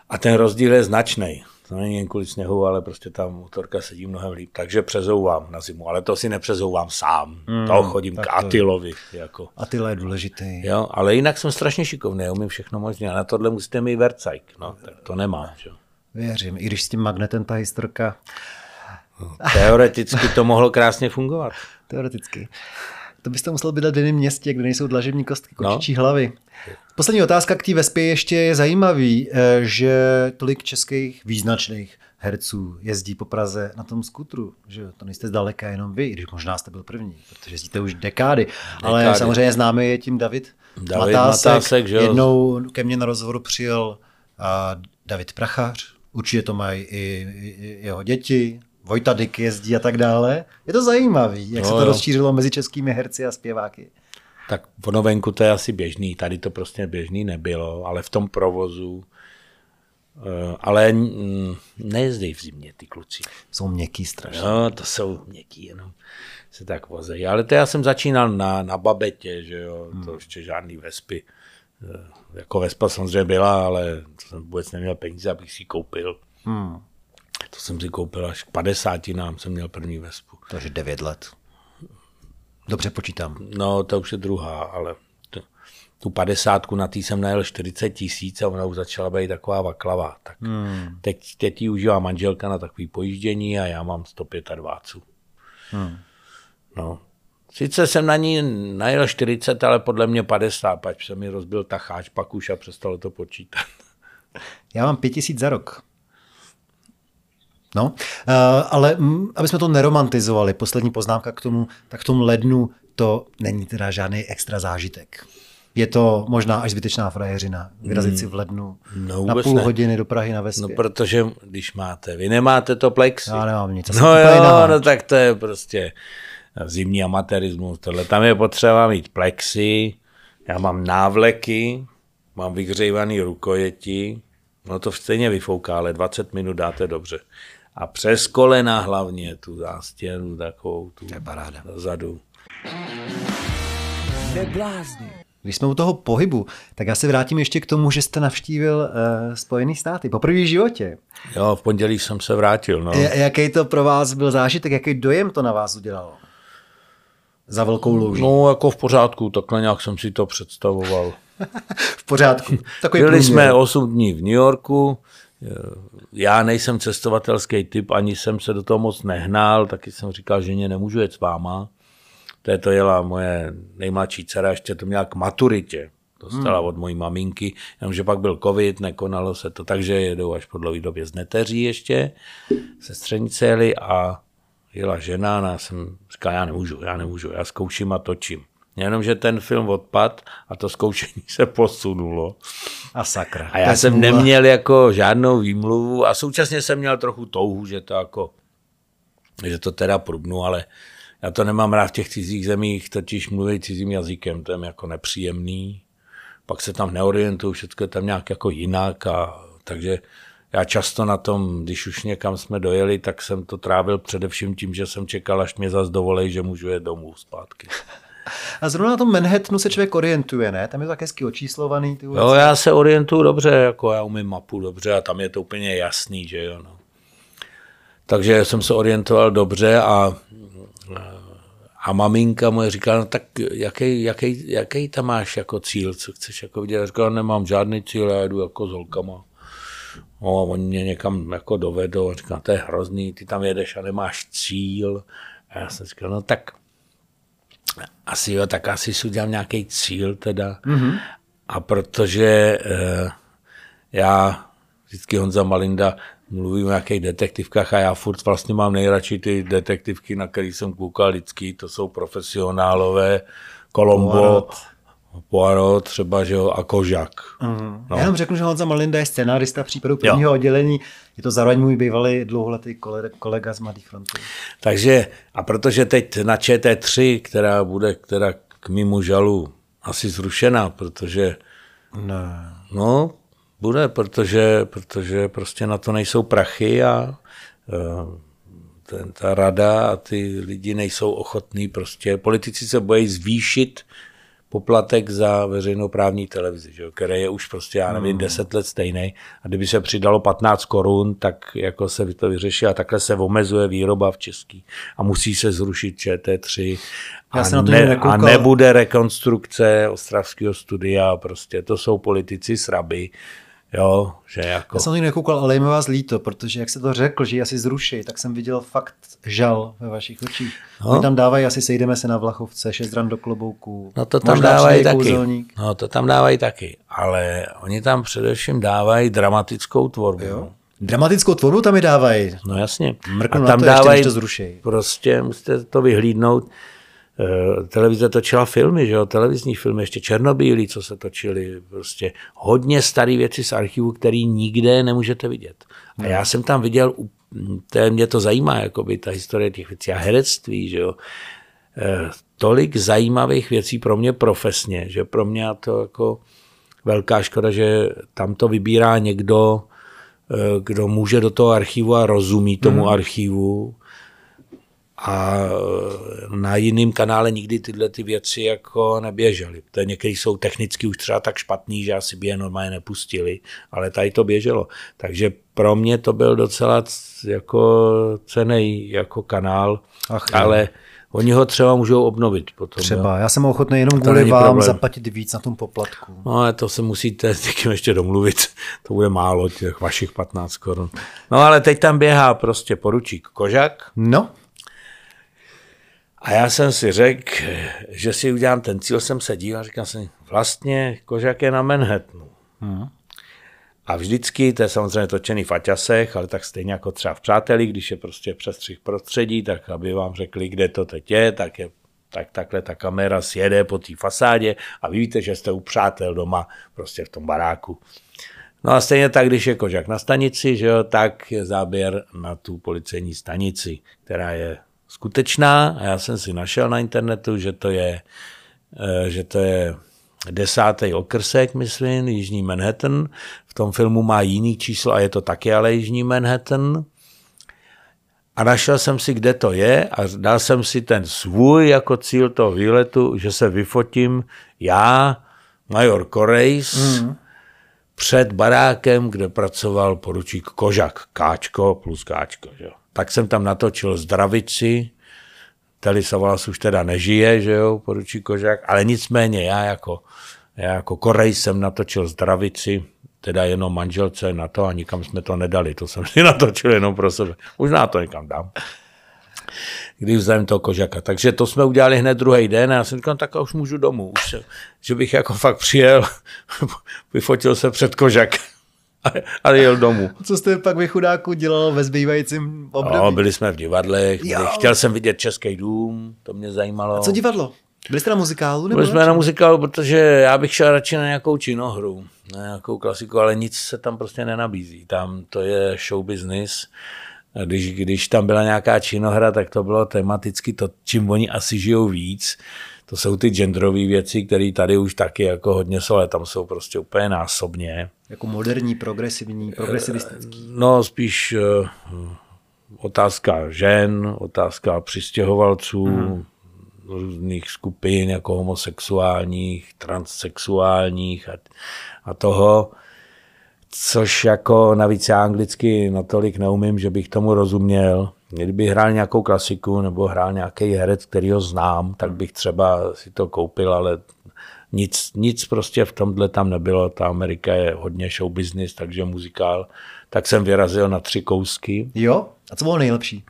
A ten rozdíl je značný. To není jen kvůli sněhu, ale prostě ta motorka sedí mnohem líp. Takže přezouvám na zimu, ale to si nepřezouvám sám. Mm, to chodím k Atilovi. Jako. A tyhle je důležitý. Jo, ale jinak jsem strašně šikovný, umím všechno možné. A na tohle musíte mít vercajk. No, tak to nemám. Že? Věřím, i když s tím magnetem ta historka Teoreticky to mohlo krásně fungovat. Teoreticky. To byste musel bydlet v jiném městě, kde nejsou dlažební kostky, kočičí no. hlavy. Poslední otázka k té Vespě ještě je zajímavý, eh, že tolik českých význačných herců jezdí po Praze na tom skutru, že to nejste zdaleka jenom vy, když možná jste byl první, protože jezdíte už dekády, dekády. ale samozřejmě známe je tím David, David Matásek. Matásek že Jednou ke mně na rozhovoru přijel David Prachař, určitě to mají i, i jeho děti, Vojta Dyk jezdí a tak dále. Je to zajímavý, jak no, se to jo. rozšířilo mezi českými herci a zpěváky. Tak v novenku to je asi běžný, tady to prostě běžný nebylo, ale v tom provozu Eh, ale nejezdí v zimě ty kluci. Jsou měkký strašně. No, to jsou měkký, jenom se tak vozejí. Ale to já jsem začínal na, na babetě, že jo, hmm. to ještě žádný vespy. Eh, jako vespa samozřejmě byla, ale to jsem vůbec neměl peníze, abych si koupil. Hmm. To jsem si koupil až k 50 nám jsem měl první vespu. Takže 9 let. Dobře počítám. No, to už je druhá, ale tu padesátku na tý jsem najel 40 tisíc a ona už začala být taková vaklava. Tak hmm. teď, teď ji užívá manželka na takový pojíždění a já mám 125. Hmm. No. Sice jsem na ní najel 40, ale podle mě 50, pač se mi rozbil tacháč, pak už a přestalo to počítat. Já mám 5000 za rok. No, uh, ale m, aby jsme to neromantizovali, poslední poznámka k tomu, tak v tom lednu to není teda žádný extra zážitek je to možná až zbytečná frajeřina. Vyrazit si v lednu no, na půl ne. hodiny do Prahy na Vespě. No protože když máte, vy nemáte to plexi. Já nemám nic. No jo, no tak to je prostě zimní amatérismus. Tohle tam je potřeba mít plexi, já mám návleky, mám vyhřejvaný rukojeti, no to stejně vyfouká, ale 20 minut dáte dobře. A přes kolena hlavně tu zástěnu takovou tu je paráda. zadu. Neblázni. Když jsme u toho pohybu, tak já se vrátím ještě k tomu, že jste navštívil uh, Spojené státy po první životě. Jo, v pondělí jsem se vrátil. No. J- jaký to pro vás byl zážitek, jaký dojem to na vás udělalo? Za velkou louží. No, jako v pořádku, takhle nějak jsem si to představoval. v pořádku. Takový Byli průměr. jsme 8 dní v New Yorku, já nejsem cestovatelský typ, ani jsem se do toho moc nehnal, taky jsem říkal, že mě nemůžu jet s váma to to jela moje nejmladší dcera, ještě to měla k maturitě. Dostala hmm. od mojí maminky, jenomže pak byl covid, nekonalo se to, takže jedou až po dlouhé době z Neteří ještě, střenice jeli a jela žena a já jsem říkal, já nemůžu, já nemůžu, já zkouším a točím. Jenomže ten film odpad a to zkoušení se posunulo. A sakra. A já jsem smůla. neměl jako žádnou výmluvu a současně jsem měl trochu touhu, že to jako, že to teda prubnu, ale já to nemám rád v těch cizích zemích, totiž mluví cizím jazykem, to je jako nepříjemný. Pak se tam neorientuju, všechno je tam nějak jako jinak. A, takže já často na tom, když už někam jsme dojeli, tak jsem to trávil především tím, že jsem čekal, až mě zase dovolej, že můžu jet domů zpátky. A zrovna na tom Manhattanu se člověk orientuje, ne? Tam je to tak hezky očíslovaný. Ty jo, já se orientuju dobře, jako já umím mapu dobře a tam je to úplně jasný, že jo. No. Takže jsem se orientoval dobře a a maminka moje říká, no tak jaký, jaký, jaký tam máš jako cíl, co chceš jako vidět? Já říkal, nemám žádný cíl, já jdu jako s holkama. No a oni mě někam jako dovedou a říkám, to je hrozný, ty tam jedeš a nemáš cíl. A já jsem říkal, no tak asi jo, tak asi si udělám nějaký cíl teda. Mm-hmm. A protože eh, já vždycky Honza Malinda mluví o nějakých detektivkách a já furt vlastně mám nejradši ty detektivky, na které jsem koukal vždycky, to jsou profesionálové, Colombo, Poirot, Poirot třeba, že jo, a Kožak. Mm. No. Já jenom řeknu, že Honza Malinda je scenárista případu prvního jo. oddělení, je to zároveň můj bývalý dlouholetý kolega z Mladých frontů. Takže, a protože teď na ČT3, která bude která k mimo žalu asi zrušená, protože ne. no, bude, protože, protože prostě na to nejsou prachy a eh, ten, ta rada a ty lidi nejsou ochotní prostě. Politici se bojí zvýšit poplatek za veřejnoprávní televizi, že, který je už prostě, já nevím, 10 hmm. let stejný. A kdyby se přidalo 15 korun, tak jako se to vyřeší a takhle se omezuje výroba v Český. A musí se zrušit ČT3 a, ne, a nebude rekonstrukce Ostravského studia, prostě to jsou politici sraby Jo, že jako... Já jsem to nekoukal, ale je mi vás líto, protože jak se to řekl, že ji asi zruší, tak jsem viděl fakt žal ve vašich očích. No. Oni tam dávají, asi sejdeme se na Vlachovce, šest ran do klobouku. No to tam dávají taky. Kouzelník. No to tam dávají taky, ale oni tam především dávají dramatickou tvorbu. Jo? Dramatickou tvorbu tam je dávají. No jasně. Mrknu a tam to dávají, ještě, to zruší. Prostě musíte to vyhlídnout televize točila filmy, že jo, televizní filmy, ještě černobílí, co se točili, prostě hodně staré věci z archivu, které nikde nemůžete vidět. A já jsem tam viděl, to, mě to zajímá, jakoby ta historie těch věcí a herectví, že jo, eh, tolik zajímavých věcí pro mě profesně, že pro mě to jako velká škoda, že tam to vybírá někdo, eh, kdo může do toho archivu a rozumí tomu hmm. archivu, a na jiném kanále nikdy tyhle ty věci jako neběžely. To některý jsou technicky už třeba tak špatný, že asi by je normálně nepustili, ale tady to běželo. Takže pro mě to byl docela jako cený jako kanál, Ach, ale Oni ho třeba můžou obnovit potom. Třeba, jo? já jsem ochotný jenom kvůli vám problém. zaplatit víc na tom poplatku. No ale to se musíte s někým ještě domluvit, to bude málo, těch vašich 15 korun. No ale teď tam běhá prostě poručík Kožak. No. A já jsem si řekl, že si udělám ten cíl, jsem se díval, říkal jsem, vlastně Kožák je na Manhattanu. Hmm. A vždycky, to je samozřejmě točený v Aťasech, ale tak stejně jako třeba v Přáteli, když je prostě přestřih prostředí, tak aby vám řekli, kde to teď je, tak je tak takhle ta kamera sjede po té fasádě a vy víte, že jste u přátel doma, prostě v tom baráku. No a stejně tak, když je kožák na stanici, že jo, tak je záběr na tu policejní stanici, která je skutečná a já jsem si našel na internetu, že to je, eh, že to je desátý okrsek, myslím, Jižní Manhattan. V tom filmu má jiný číslo a je to taky ale Jižní Manhattan. A našel jsem si, kde to je a dal jsem si ten svůj jako cíl toho výletu, že se vyfotím já, major Korejs, mm. před barákem, kde pracoval poručík Kožak, Káčko plus Káčko. Že? Tak jsem tam natočil zdravici, Teli Savalas už teda nežije, že jo, poručí Kožák, ale nicméně já jako, já jako Korej jsem natočil zdravici, teda jenom manželce na to a nikam jsme to nedali, to jsem si natočil jenom pro sebe. Možná to někam dám. Když vzdáme toho kožaka. Takže to jsme udělali hned druhý den a já jsem říkal, tak už můžu domů. Už, že bych jako fakt přijel, vyfotil se před kožak a jel domů. Co jste pak vy chudáku dělal ve zbývajícím období? No, byli jsme v divadlech, byli, chtěl jsem vidět Český dům, to mě zajímalo. A co divadlo? Byli jste na muzikálu? Nebo Byli jsme na muzikálu, protože já bych šel radši na nějakou činohru, na nějakou klasiku, ale nic se tam prostě nenabízí. Tam to je show business. Když, když tam byla nějaká činohra, tak to bylo tematicky to, čím oni asi žijou víc to jsou ty genderové věci, které tady už taky jako hodně jsou, ale tam jsou prostě úplně násobně. Jako moderní, progresivní, progresivistický. Eh, no spíš uh, otázka žen, otázka přistěhovalců, hmm. různých skupin, jako homosexuálních, transsexuálních a, a toho což jako navíc já anglicky natolik neumím, že bych tomu rozuměl. Kdyby hrál nějakou klasiku nebo hrál nějaký herec, který ho znám, tak bych třeba si to koupil, ale nic, nic prostě v tomhle tam nebylo. Ta Amerika je hodně show business, takže muzikál. Tak jsem vyrazil na tři kousky. Jo? A co bylo nejlepší?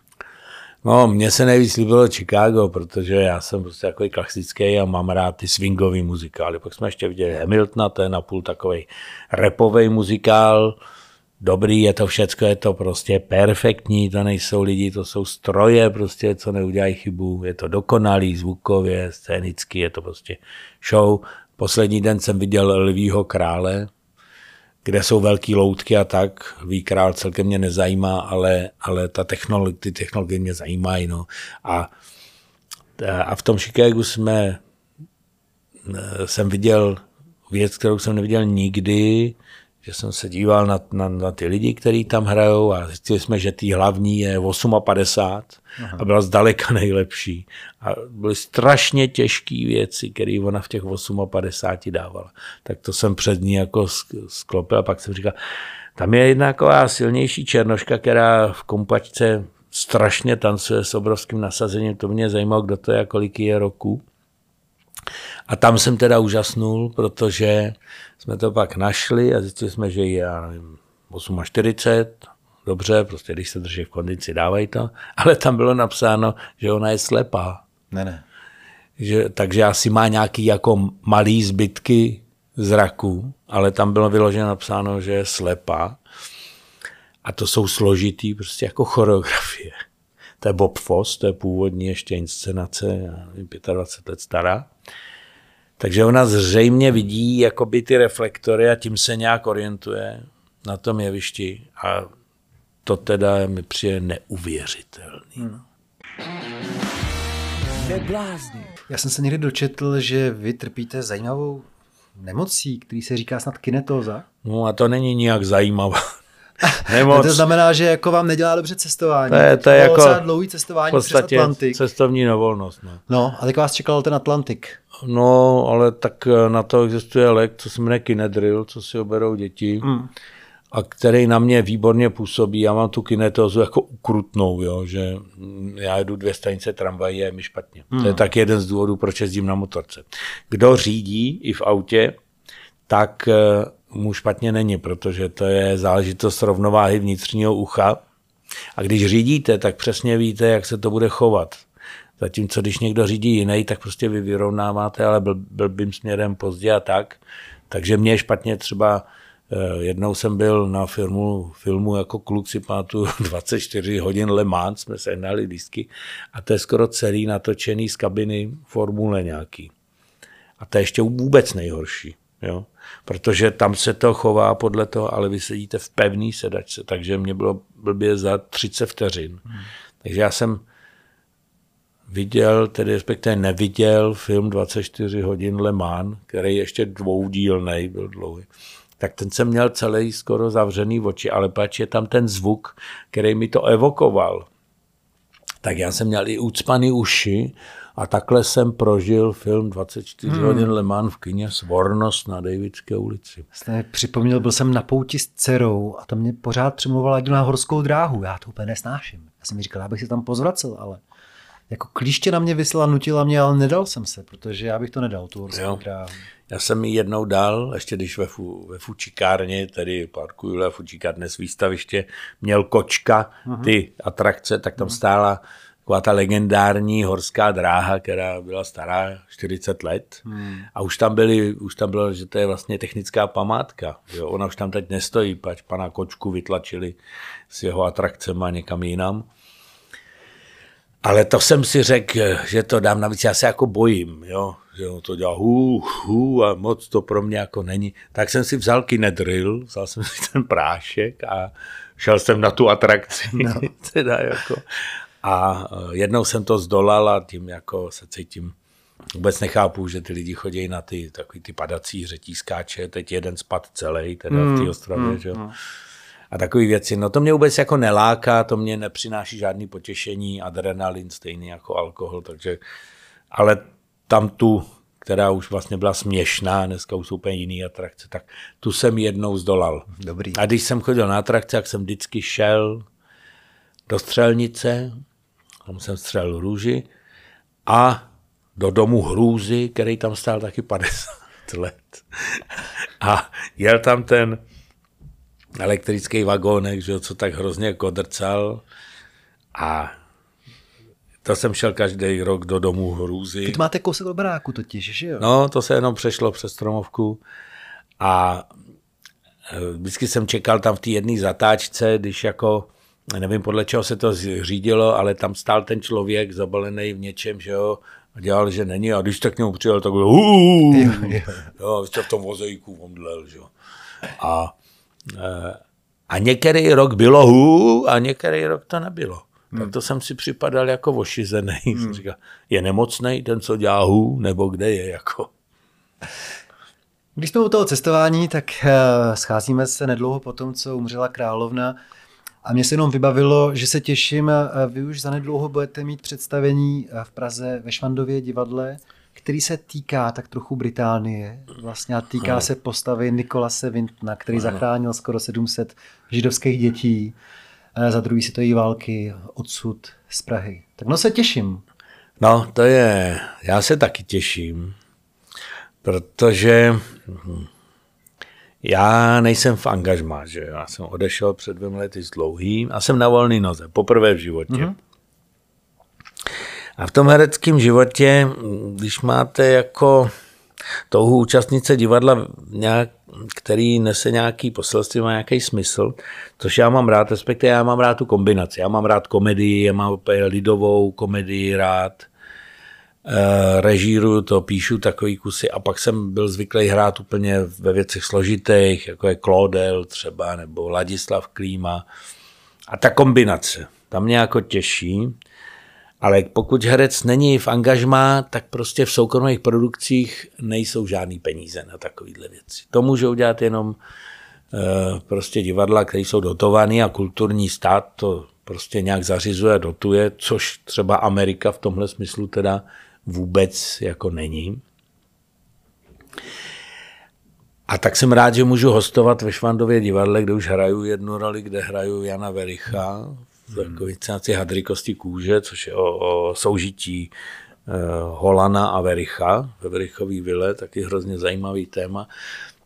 No, mně se nejvíc líbilo Chicago, protože já jsem prostě takový klasický a mám rád ty swingový muzikály. Pak jsme ještě viděli Hamiltona, to je napůl takový repový muzikál. Dobrý je to všecko, je to prostě perfektní, to nejsou lidi, to jsou stroje prostě, co neudělají chybu. Je to dokonalý zvukově, scénicky, je to prostě show. Poslední den jsem viděl Lvího krále, kde jsou velké loutky a tak. Lví král celkem mě nezajímá, ale, ale ta technologie, ty technologie mě zajímají. No. A, a v tom Chicagu jsme, eh, jsem viděl věc, kterou jsem neviděl nikdy, že jsem se díval na, na, na ty lidi, kteří tam hrajou a zjistili jsme, že tý hlavní je 58 Aha. a byla zdaleka nejlepší. A byly strašně těžké věci, které ona v těch 58 dávala. Tak to jsem před ní jako sklopil a pak jsem říkal, tam je jedna taková silnější černoška, která v kompačce strašně tancuje s obrovským nasazením. To mě zajímalo, kdo to je a kolik je roku. A tam jsem teda úžasnul, protože jsme to pak našli a zjistili jsme, že je, já nevím, 48, dobře, prostě když se drží v kondici, dávají to, ale tam bylo napsáno, že ona je slepá. Ne, ne. Že, takže asi má nějaký jako malý zbytky zraku, ale tam bylo vyloženě napsáno, že je slepá. A to jsou složitý prostě jako choreografie. To je Bob Foss, to je původní ještě inscenace, já nevím, 25 let stará. Takže ona zřejmě vidí jakoby ty reflektory a tím se nějak orientuje na tom jevišti. A to teda mi přijde neuvěřitelný. Hmm. Já jsem se někdy dočetl, že vy trpíte zajímavou nemocí, který se říká snad kinetóza. No a to není nijak zajímavá. Nemoc. to znamená, že jako vám nedělá dobře cestování. To je, to je jako dlouhý cestování v podstatě přes Atlantik. cestovní nevolnost. No. no, a tak vás čekal ten Atlantik. No, ale tak eh, na to existuje lék, co se jmenuje Kinedril, co si oberou děti. Mm a který na mě výborně působí. Já mám tu kinetózu jako ukrutnou, jo, že já jedu dvě stanice tramvají a je mi špatně. Hmm. To je tak jeden z důvodů, proč jezdím na motorce. Kdo řídí i v autě, tak eh, mu špatně není, protože to je záležitost rovnováhy vnitřního ucha. A když řídíte, tak přesně víte, jak se to bude chovat. Zatímco když někdo řídí jiný, tak prostě vy vyrovnáváte, ale byl, blbým směrem pozdě a tak. Takže mě špatně třeba Eh, jednou jsem byl na filmu, filmu jako kluk si pamatuju 24 hodin Le Mans, jsme se hnali disky a to je skoro celý natočený z kabiny formule nějaký. A to je ještě vůbec nejhorší, jo? protože tam se to chová podle toho, ale vy sedíte v pevný sedačce, takže mě bylo blbě za 30 vteřin. Hmm. Takže já jsem viděl, tedy respektive neviděl film 24 hodin Le Mans, který ještě dvoudílný byl dlouhý tak ten jsem měl celý skoro zavřený oči, ale pač je tam ten zvuk, který mi to evokoval. Tak já jsem měl i ucpaný uši a takhle jsem prožil film 24 hmm. hodin Le Mans v kyně Svornost na Davidské ulici. Jste připomněl, byl jsem na pouti s dcerou a tam mě pořád přemluvala jdu na horskou dráhu. Já to úplně nesnáším. Já jsem mi říkal, abych si tam pozvracel, ale jako klíště na mě vysela, nutila mě, ale nedal jsem se, protože já bych to nedal, tu horskou jo. dráhu. Já jsem ji jednou dal, ještě když ve, fu, ve Fučikárně, tedy parku Julia Fučikár, dnes výstaviště, měl kočka, mhm. ty atrakce, tak tam stála taková ta legendární horská dráha, která byla stará 40 let. Hmm. A už tam, byly, už tam bylo, že to je vlastně technická památka. Jo? Ona už tam teď nestojí, pač pana Kočku vytlačili s jeho atrakcemi někam jinam. Ale to jsem si řekl, že to dám, navíc já se jako bojím, jo, že on to dělá hu, hu a moc to pro mě jako není. Tak jsem si vzal kinedril, vzal jsem si ten prášek a šel jsem na tu atrakci. No. teda jako. A e, jednou jsem to zdolal a tím jako se cítím Vůbec nechápu, že ty lidi chodí na ty takový ty padací řetízkáče, teď jeden spad celý, teda mm, v té hmm, ostrově, mm, že mm a takové věci. No to mě vůbec jako neláká, to mě nepřináší žádný potěšení, adrenalin stejný jako alkohol, takže, ale tam tu, která už vlastně byla směšná, dneska už jsou úplně jiný atrakce, tak tu jsem jednou zdolal. Dobrý. A když jsem chodil na atrakce, tak jsem vždycky šel do střelnice, tam jsem střelil růži a do domu hrůzy, který tam stál taky 50 let. A jel tam ten elektrický vagónek, že, co tak hrozně kodrcal a to jsem šel každý rok do domu hrůzy. Vy máte kousek od baráku totiž, že jo? No, to se jenom přešlo přes stromovku a e, vždycky jsem čekal tam v té jedné zatáčce, když jako, nevím podle čeho se to řídilo, ale tam stál ten člověk zabalený v něčem, že jo, a dělal, že není a když tak k němu přijel, tak bylo jo, jo. v tom vozejku omdlel, že jo. A Eh, a některý rok bylo hů a některý rok to nebylo. Hmm. Tak to jsem si připadal jako ošizený. Hmm. Říkal, je nemocný ten, co dělá hů, nebo kde je jako. Když jsme u toho cestování, tak eh, scházíme se nedlouho po tom, co umřela královna. A mě se jenom vybavilo, že se těším, vy už zanedlouho budete mít představení v Praze ve Švandově divadle který se týká tak trochu Británie. Vlastně a týká ano. se postavy Nikolase Vintna, který ano. zachránil skoro 700 židovských dětí za druhý světové války odsud z Prahy. Tak no se těším. No, to je, já se taky těším. protože hm, já nejsem v angažmá, že já jsem odešel před dvěma lety z dlouhý a jsem na volný noze, poprvé v životě. Mm-hmm. A v tom hereckém životě, když máte jako touhu účastnice divadla, nějak, který nese nějaký poselství, má nějaký smysl, což já mám rád, respektive já mám rád tu kombinaci. Já mám rád komedii, já mám lidovou komedii rád, režíruju to, píšu takový kusy a pak jsem byl zvyklý hrát úplně ve věcech složitých, jako je Claudel třeba, nebo Ladislav Klíma. A ta kombinace, tam mě jako těší. Ale pokud herec není v angažmá, tak prostě v soukromých produkcích nejsou žádný peníze na takovéhle věci. To můžou dělat jenom eh, prostě divadla, které jsou dotované a kulturní stát to prostě nějak zařizuje, dotuje, což třeba Amerika v tomhle smyslu teda vůbec jako není. A tak jsem rád, že můžu hostovat ve Švandově divadle, kde už hraju jednu roli, kde hraju Jana Vericha jako inscenaci Hadrikosti kůže, což je o, o soužití eh, Holana a Vericha ve Verichový vile, taky hrozně zajímavý téma.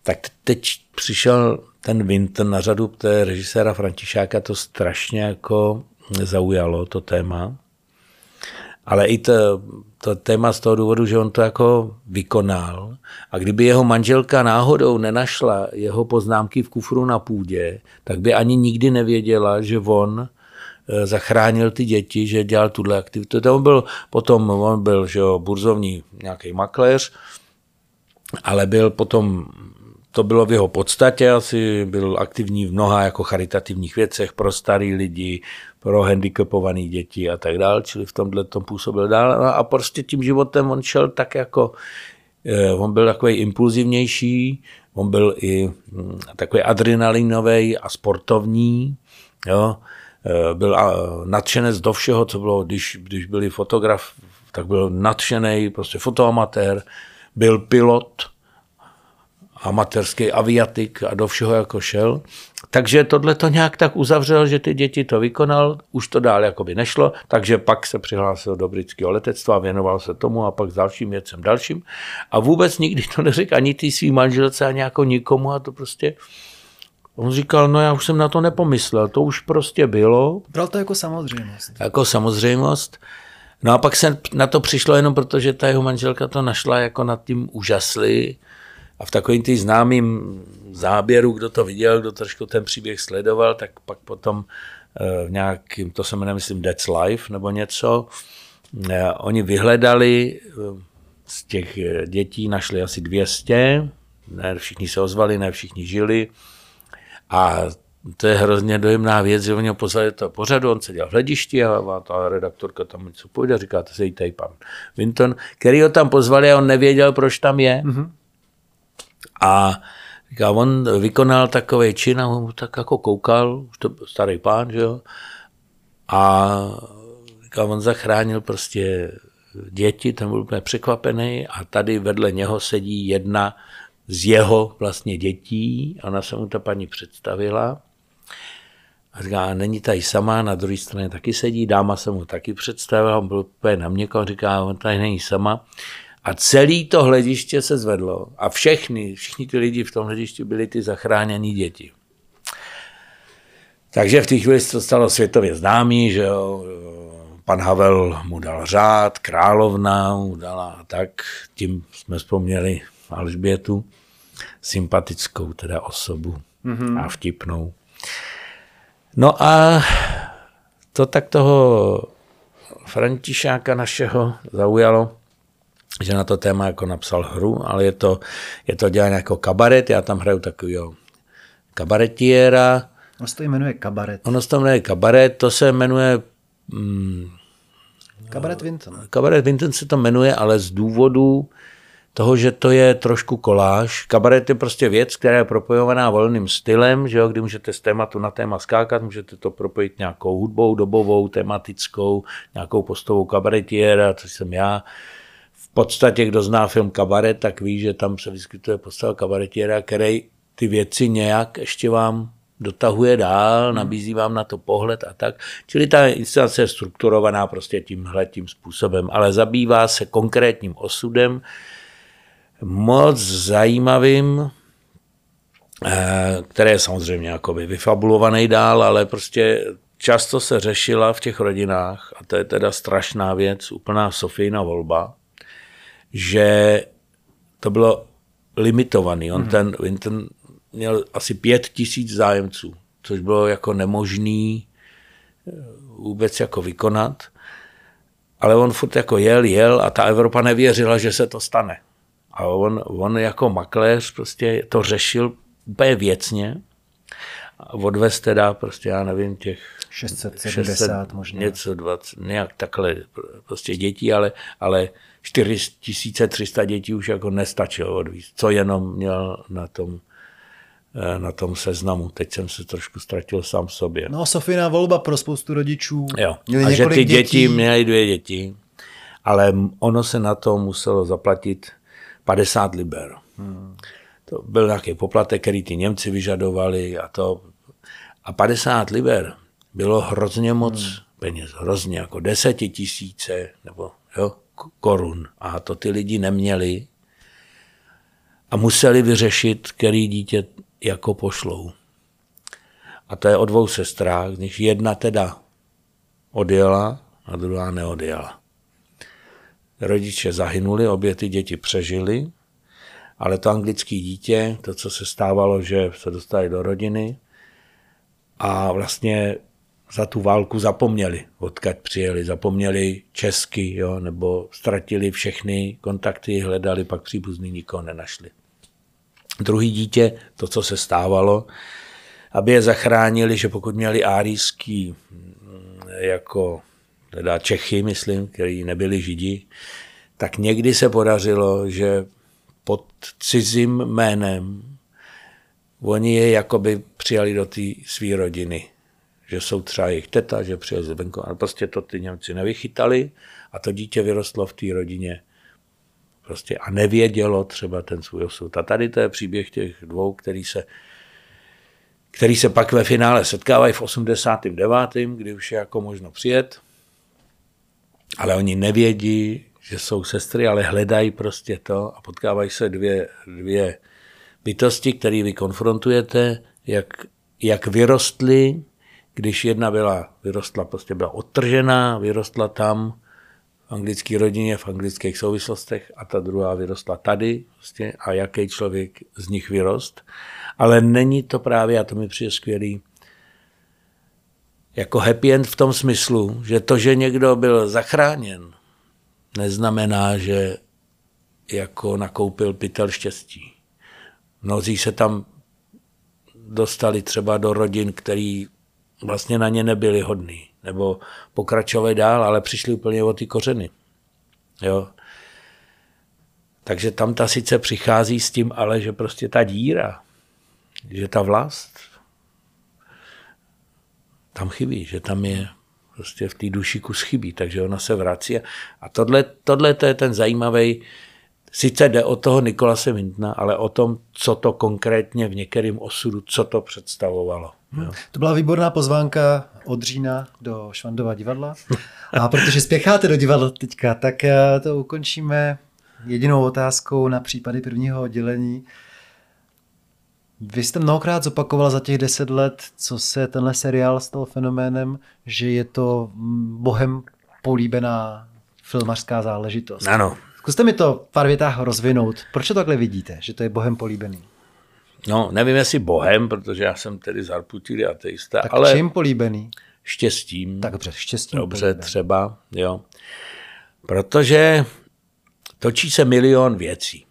Tak teď přišel ten Winton na řadu té režiséra Františáka, to strašně jako zaujalo, to téma. Ale i to, to téma z toho důvodu, že on to jako vykonal. A kdyby jeho manželka náhodou nenašla jeho poznámky v kufru na půdě, tak by ani nikdy nevěděla, že on Eh, zachránil ty děti, že dělal tuhle aktivitu. To on byl potom, on byl že jo, burzovní nějaký makléř, ale byl potom, to bylo v jeho podstatě, asi byl aktivní v mnoha jako charitativních věcech pro starý lidi, pro handicapované děti a tak dále, čili v tomhle tom působil dál. No a prostě tím životem on šel tak jako, eh, on byl takový impulzivnější, on byl i hm, takový adrenalinový a sportovní, jo, Eh, byl nadšenec do všeho, co bylo, když, když byli fotograf, tak byl nadšený, prostě fotoamatér, byl pilot, amatérský aviatik a do všeho jako šel. Takže tohle to nějak tak uzavřel, že ty děti to vykonal, už to dál jakoby nešlo, takže pak se přihlásil do britského letectva, věnoval se tomu a pak s dalším věcem dalším. A vůbec nikdy to neřekl ani ty svý manželce, ani jako nikomu a to prostě On říkal, no já už jsem na to nepomyslel, to už prostě bylo. Bral to jako samozřejmost. Jako samozřejmost. No a pak se na to přišlo jenom proto, že ta jeho manželka to našla jako nad tím úžasli. A v takovým tý známým záběru, kdo to viděl, kdo trošku ten příběh sledoval, tak pak potom eh, v nějakým, to se jmenuje, myslím, That's Life nebo něco, eh, oni vyhledali, eh, z těch dětí našli asi 200, ne všichni se ozvali, ne všichni žili, a to je hrozně dojemná věc, že oni ho pozvali to pořadu, on seděl v hledišti a ta redaktorka tam něco půjde říká, to se jí tady pan Vinton, který ho tam pozvali a on nevěděl, proč tam je. Mm-hmm. A říká, on vykonal takový čin a on tak jako koukal, už to byl starý pán, že jo, a říká, on zachránil prostě děti, ten byl úplně překvapený a tady vedle něho sedí jedna z jeho vlastně dětí. Ona se mu ta paní představila. A říká, není tady sama, na druhé straně taky sedí, dáma se mu taky představila, on byl úplně na mě, on říká, on tady není sama. A celé to hlediště se zvedlo a všechny, všichni ty lidi v tom hledišti byli ty zachráněné děti. Takže v té chvíli se to stalo světově známý, že jo, pan Havel mu dal řád, královna mu dala a tak, tím jsme vzpomněli Alžbětu sympatickou teda osobu mm-hmm. a vtipnou. No a to tak toho Františáka našeho zaujalo, že na to téma jako napsal hru, ale je to, je to dělané jako kabaret, já tam hraju takového kabaretiera. Ono se to jmenuje kabaret. Ono se to jmenuje kabaret, to se jmenuje... Mm, kabaret Vinton. Kabaret Vinton se to jmenuje, ale z důvodu, toho, že to je trošku koláž. Kabaret je prostě věc, která je propojovaná volným stylem, že jo, kdy můžete z tématu na téma skákat, můžete to propojit nějakou hudbou, dobovou, tematickou, nějakou postovou kabaretiera, což jsem já. V podstatě, kdo zná film Kabaret, tak ví, že tam se vyskytuje postava kabaretiera, který ty věci nějak ještě vám dotahuje dál, hmm. nabízí vám na to pohled a tak. Čili ta inscenace je strukturovaná prostě tímhle tím způsobem, ale zabývá se konkrétním osudem, moc zajímavým, eh, které je samozřejmě jakoby vyfabulovaný dál, ale prostě často se řešila v těch rodinách, a to je teda strašná věc, úplná Sofijna volba, že to bylo limitovaný. On, hmm. ten, on ten měl asi pět tisíc zájemců, což bylo jako nemožný eh, vůbec jako vykonat. Ale on furt jako jel, jel a ta Evropa nevěřila, že se to stane. A on, on jako makléř prostě to řešil úplně věcně. A odvez teda prostě, já nevím, těch 670 600, možná. Něco, 20, nějak takhle prostě dětí, ale, ale 4300 dětí už jako nestačilo odvízt, co jenom měl na tom eh, na tom seznamu. Teď jsem se trošku ztratil sám v sobě. No, Sofina volba pro spoustu rodičů. Jo. Měli a že ty děti, dětí měly dvě děti, ale ono se na to muselo zaplatit 50 liber. Hmm. To byl nějaký poplatek, který ty Němci vyžadovali a to. A 50 liber bylo hrozně moc hmm. peněz, hrozně, jako desetitisíce nebo jo, korun. A to ty lidi neměli a museli vyřešit, který dítě jako pošlou. A to je o dvou sestrách, když jedna teda odjela a druhá neodjela. Rodiče zahynuli, obě ty děti přežily, ale to anglické dítě, to, co se stávalo, že se dostali do rodiny a vlastně za tu válku zapomněli, odkud přijeli, zapomněli česky, jo, nebo ztratili všechny kontakty, hledali, pak příbuzný nikoho nenašli. Druhý dítě, to, co se stávalo, aby je zachránili, že pokud měli árijský mm, jako teda Čechy, myslím, který nebyli židi, tak někdy se podařilo, že pod cizím jménem oni je jakoby přijali do té své rodiny že jsou třeba jejich teta, že přijel z ale prostě to ty Němci nevychytali a to dítě vyrostlo v té rodině prostě a nevědělo třeba ten svůj osud. A tady to je příběh těch dvou, který se, který se pak ve finále setkávají v 89., kdy už je jako možno přijet, ale oni nevědí, že jsou sestry, ale hledají prostě to a potkávají se dvě, dvě bytosti, které vy konfrontujete, jak, jak vyrostly když jedna byla, vyrostla, prostě byla odtržená, vyrostla tam v anglické rodině, v anglických souvislostech a ta druhá vyrostla tady prostě, a jaký člověk z nich vyrost. Ale není to právě, a to mi přijde skvělý, jako happy end v tom smyslu, že to, že někdo byl zachráněn, neznamená, že jako nakoupil pytel štěstí. Mnozí se tam dostali třeba do rodin, který vlastně na ně nebyli hodní, nebo pokračovali dál, ale přišli úplně o ty kořeny. Jo. Takže tam ta sice přichází s tím, ale že prostě ta díra, že ta vlast tam chybí, že tam je prostě v té duši kus chybí, takže ona se vrací. A tohle, tohle to je ten zajímavý, sice jde o toho Nikolase Wintna, ale o tom, co to konkrétně v některém osudu, co to představovalo. Hmm. To byla výborná pozvánka od října do Švandova divadla. A protože spěcháte do divadla teďka, tak eh, to ukončíme jedinou otázkou na případy prvního oddělení. Vy jste mnohokrát zopakoval za těch deset let, co se tenhle seriál stal fenoménem, že je to bohem políbená filmařská záležitost. Ano. Zkuste mi to v pár větách rozvinout. Proč to takhle vidíte, že to je bohem políbený? No, nevím, jestli bohem, protože já jsem tedy zarputilý ateista, tak ale... čím políbený? Štěstím. Tak dobře, štěstím Dobře, políbený. třeba, jo. Protože točí se milion věcí.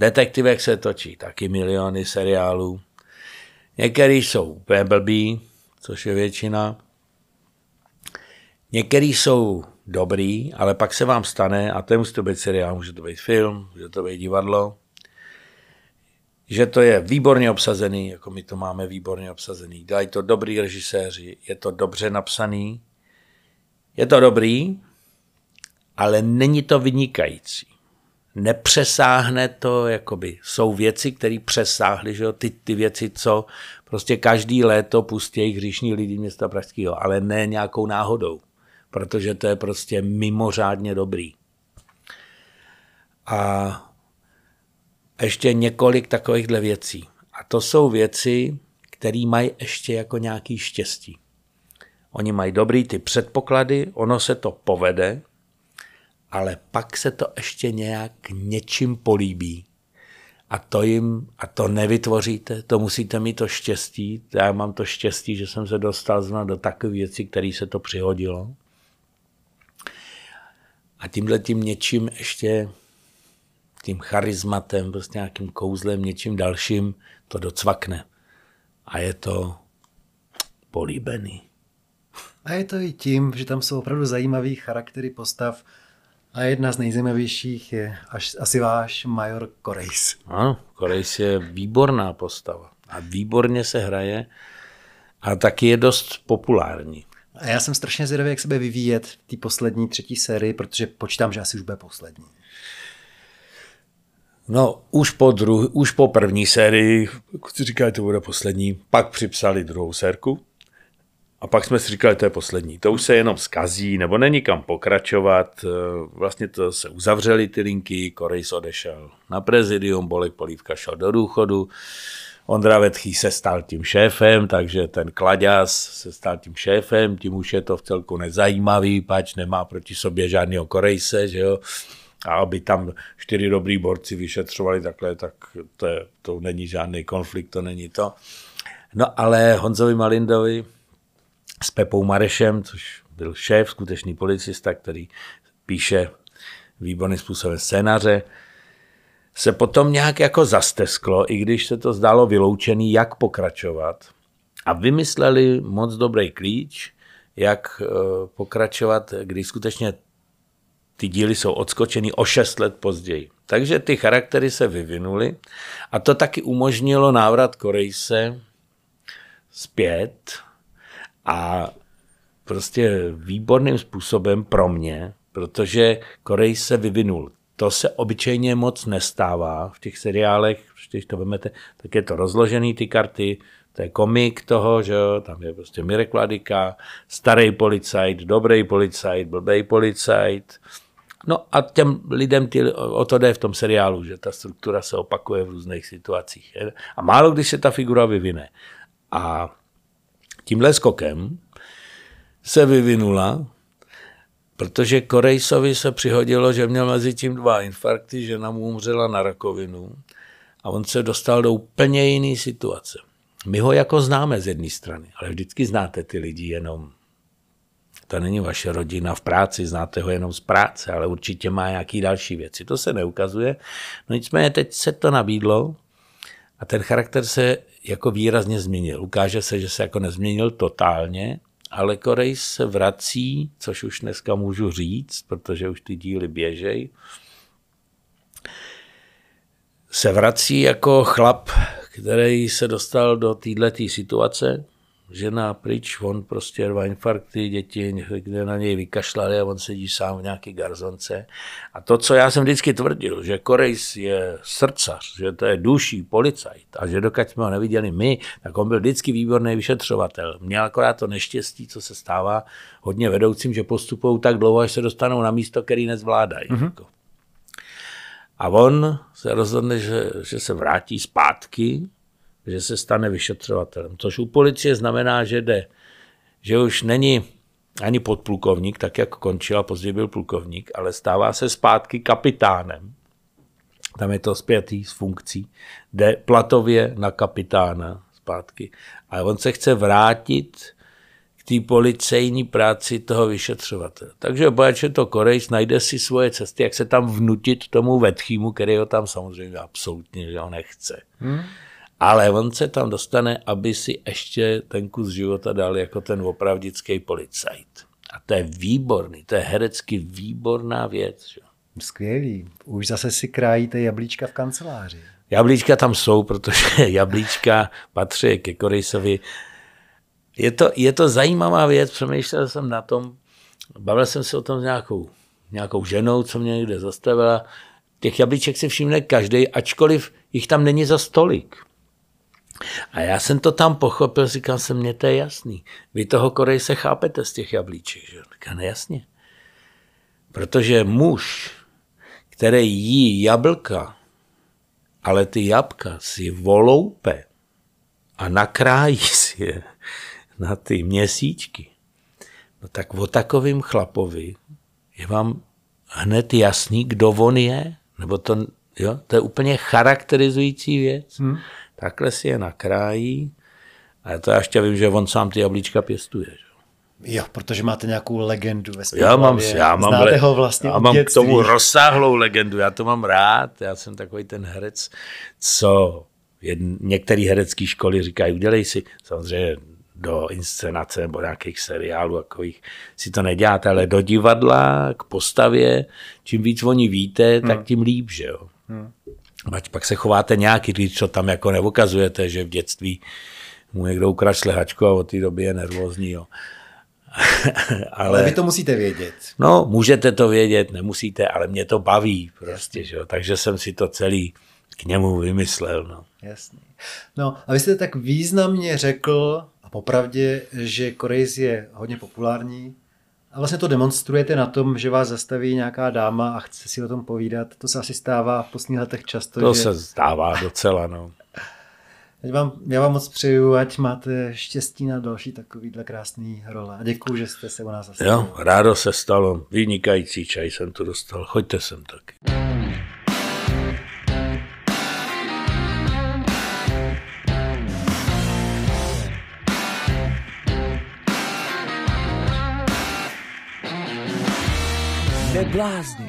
Detektivek se točí taky miliony seriálů. Některý jsou úplně blbý, což je většina. Některý jsou dobrý, ale pak se vám stane, a to musí to být seriál, může to být film, může to být divadlo, že to je výborně obsazený, jako my to máme výborně obsazený. Dělají to dobrý režiséři, je to dobře napsaný, je to dobrý, ale není to vynikající. Nepřesáhne to, jakoby, jsou věci, které přesáhly, že jo, ty, ty věci, co prostě každý léto pustí hříšní lidi města Pražského, ale ne nějakou náhodou, protože to je prostě mimořádně dobrý. A ještě několik takovýchhle věcí. A to jsou věci, které mají ještě jako nějaký štěstí. Oni mají dobrý ty předpoklady, ono se to povede, ale pak se to ještě nějak něčím políbí. A to jim, a to nevytvoříte, to musíte mít to štěstí. Já mám to štěstí, že jsem se dostal zna do takové věci, které se to přihodilo. A tímhle tím něčím ještě, tím charizmatem, prostě nějakým kouzlem, něčím dalším to docvakne. A je to políbený. A je to i tím, že tam jsou opravdu zajímavý charaktery postav, a jedna z nejzajímavějších je až, asi váš major Korejs. Ano, Korejs je výborná postava a výborně se hraje a taky je dost populární. A já jsem strašně zvědavý, jak se bude vyvíjet té poslední třetí sérii, protože počítám, že asi už bude poslední. No, už po, druh- už po první sérii, si říkali, to bude poslední, pak připsali druhou sérku, a pak jsme si říkali, to je poslední. To už se jenom skazí, nebo není kam pokračovat. Eh, vlastně to se uzavřely ty linky, Korejs odešel na prezidium, Bolek Polívka šel do důchodu, Ondra Vetchý se stal tím šéfem, takže ten Klaďas se stal tím šéfem, tím už je to v celku nezajímavý, pač nemá proti sobě žádného Korejse, že jo. A aby tam čtyři dobrý borci vyšetřovali takhle, tak to, je, to není žádný konflikt, to není to. No ale Honzovi Malindovi, s Pepou Marešem, což byl šéf, skutečný policista, který píše výborným způsobem scénáře, se potom nějak jako zastesklo, i když se to zdálo vyloučený, jak pokračovat. A vymysleli moc dobrý klíč, jak eh, pokračovat, když skutečně ty díly jsou odskočeny o 6 let později. Takže ty charaktery se vyvinuly a to taky umožnilo návrat Korejse zpět a prostě výborným způsobem pro mě, protože Korej se vyvinul. To se obyčejně moc nestává v těch seriálech, když to vezmete, tak je to rozložený ty karty, to je komik toho, že jo, tam je prostě Mirek Vladika, starý policajt, dobrý policajt, blbý policajt. No a těm lidem ty, o to jde v tom seriálu, že ta struktura se opakuje v různých situacích. A málo když se ta figura vyvine. A tímhle skokem se vyvinula, protože Korejsovi se přihodilo, že měl mezi tím dva infarkty, žena mu umřela na rakovinu a on se dostal do úplně jiné situace. My ho jako známe z jedné strany, ale vždycky znáte ty lidi jenom. To není vaše rodina v práci, znáte ho jenom z práce, ale určitě má nějaký další věci. To se neukazuje. No nicméně teď se to nabídlo a ten charakter se jako výrazně změnil. Ukáže se, že se jako nezměnil totálně, ale Korej se vrací, což už dneska můžu říct, protože už ty díly běžej, se vrací jako chlap, který se dostal do této situace, žena pryč, on prostě dva infarkty, děti kde na něj vykašlali a on sedí sám v nějaké garzonce. A to, co já jsem vždycky tvrdil, že Korejs je srdcař, že to je duší policajt a že dokud jsme ho neviděli my, tak on byl vždycky výborný vyšetřovatel. Měl akorát to neštěstí, co se stává hodně vedoucím, že postupují tak dlouho, až se dostanou na místo, který nezvládají. Mm-hmm. A on se rozhodne, že, že se vrátí zpátky že se stane vyšetřovatelem. Což u policie znamená, že jde, že už není ani podplukovník, tak jak končil a později byl plukovník, ale stává se zpátky kapitánem. Tam je to zpětý s funkcí. Jde platově na kapitána zpátky. A on se chce vrátit k té policejní práci toho vyšetřovatele. Takže je to Korejs najde si svoje cesty, jak se tam vnutit tomu vetchýmu, který ho tam samozřejmě absolutně že ho nechce. Hmm ale on se tam dostane, aby si ještě ten kus života dal jako ten opravdický policajt. A to je výborný, to je herecky výborná věc. Že? Skvělý. Už zase si krájíte jablíčka v kanceláři. Jablíčka tam jsou, protože jablíčka patří ke Korejsovi. Je to, je to zajímavá věc, přemýšlel jsem na tom, bavil jsem se o tom s nějakou, nějakou ženou, co mě někde zastavila. Těch jablíček si všimne každý, ačkoliv jich tam není za stolik. A já jsem to tam pochopil, říkal jsem, mně to je jasný. Vy toho Korej se chápete z těch jablíček, že? Říkal, nejasně. Protože muž, který jí jablka, ale ty jabka si voloupe a nakrájí si je na ty měsíčky, no tak o takovým chlapovi je vám hned jasný, kdo on je, nebo to, jo, to je úplně charakterizující věc. Hmm. Takhle si je nakrájí a to já ještě vím, že on sám ty jablíčka pěstuje. Že? Jo, protože máte nějakou legendu ve já mám, já mám, Znáte ho vlastně já mám k tomu rozsáhlou legendu, já to mám rád, já jsem takový ten herec, co některé herecké školy říkají, udělej si, samozřejmě do inscenace nebo nějakých seriálů takových si to neděláte, ale do divadla, k postavě, čím víc oni víte, tak hmm. tím líp, že jo. Hmm. Ať pak se chováte nějaký, když co tam jako neukazujete, že v dětství mu někdo ukradl slehačku a od té doby je nervózní, jo. ale, ale vy to musíte vědět. No, můžete to vědět, nemusíte, ale mě to baví prostě, že jo. Takže jsem si to celý k němu vymyslel, no. Jasný. No a vy jste tak významně řekl, a popravdě, že Korejs je hodně populární, a vlastně to demonstrujete na tom, že vás zastaví nějaká dáma a chce si o tom povídat. To se asi stává v posledních letech často. To že... se stává docela, no. Teď vám, já vám moc přeju, ať máte štěstí na další takovýhle krásný role. A děkuji, že jste se u nás zastavili. Jo, rádo se stalo. Vynikající čaj jsem tu dostal. Choďte sem taky. blazni.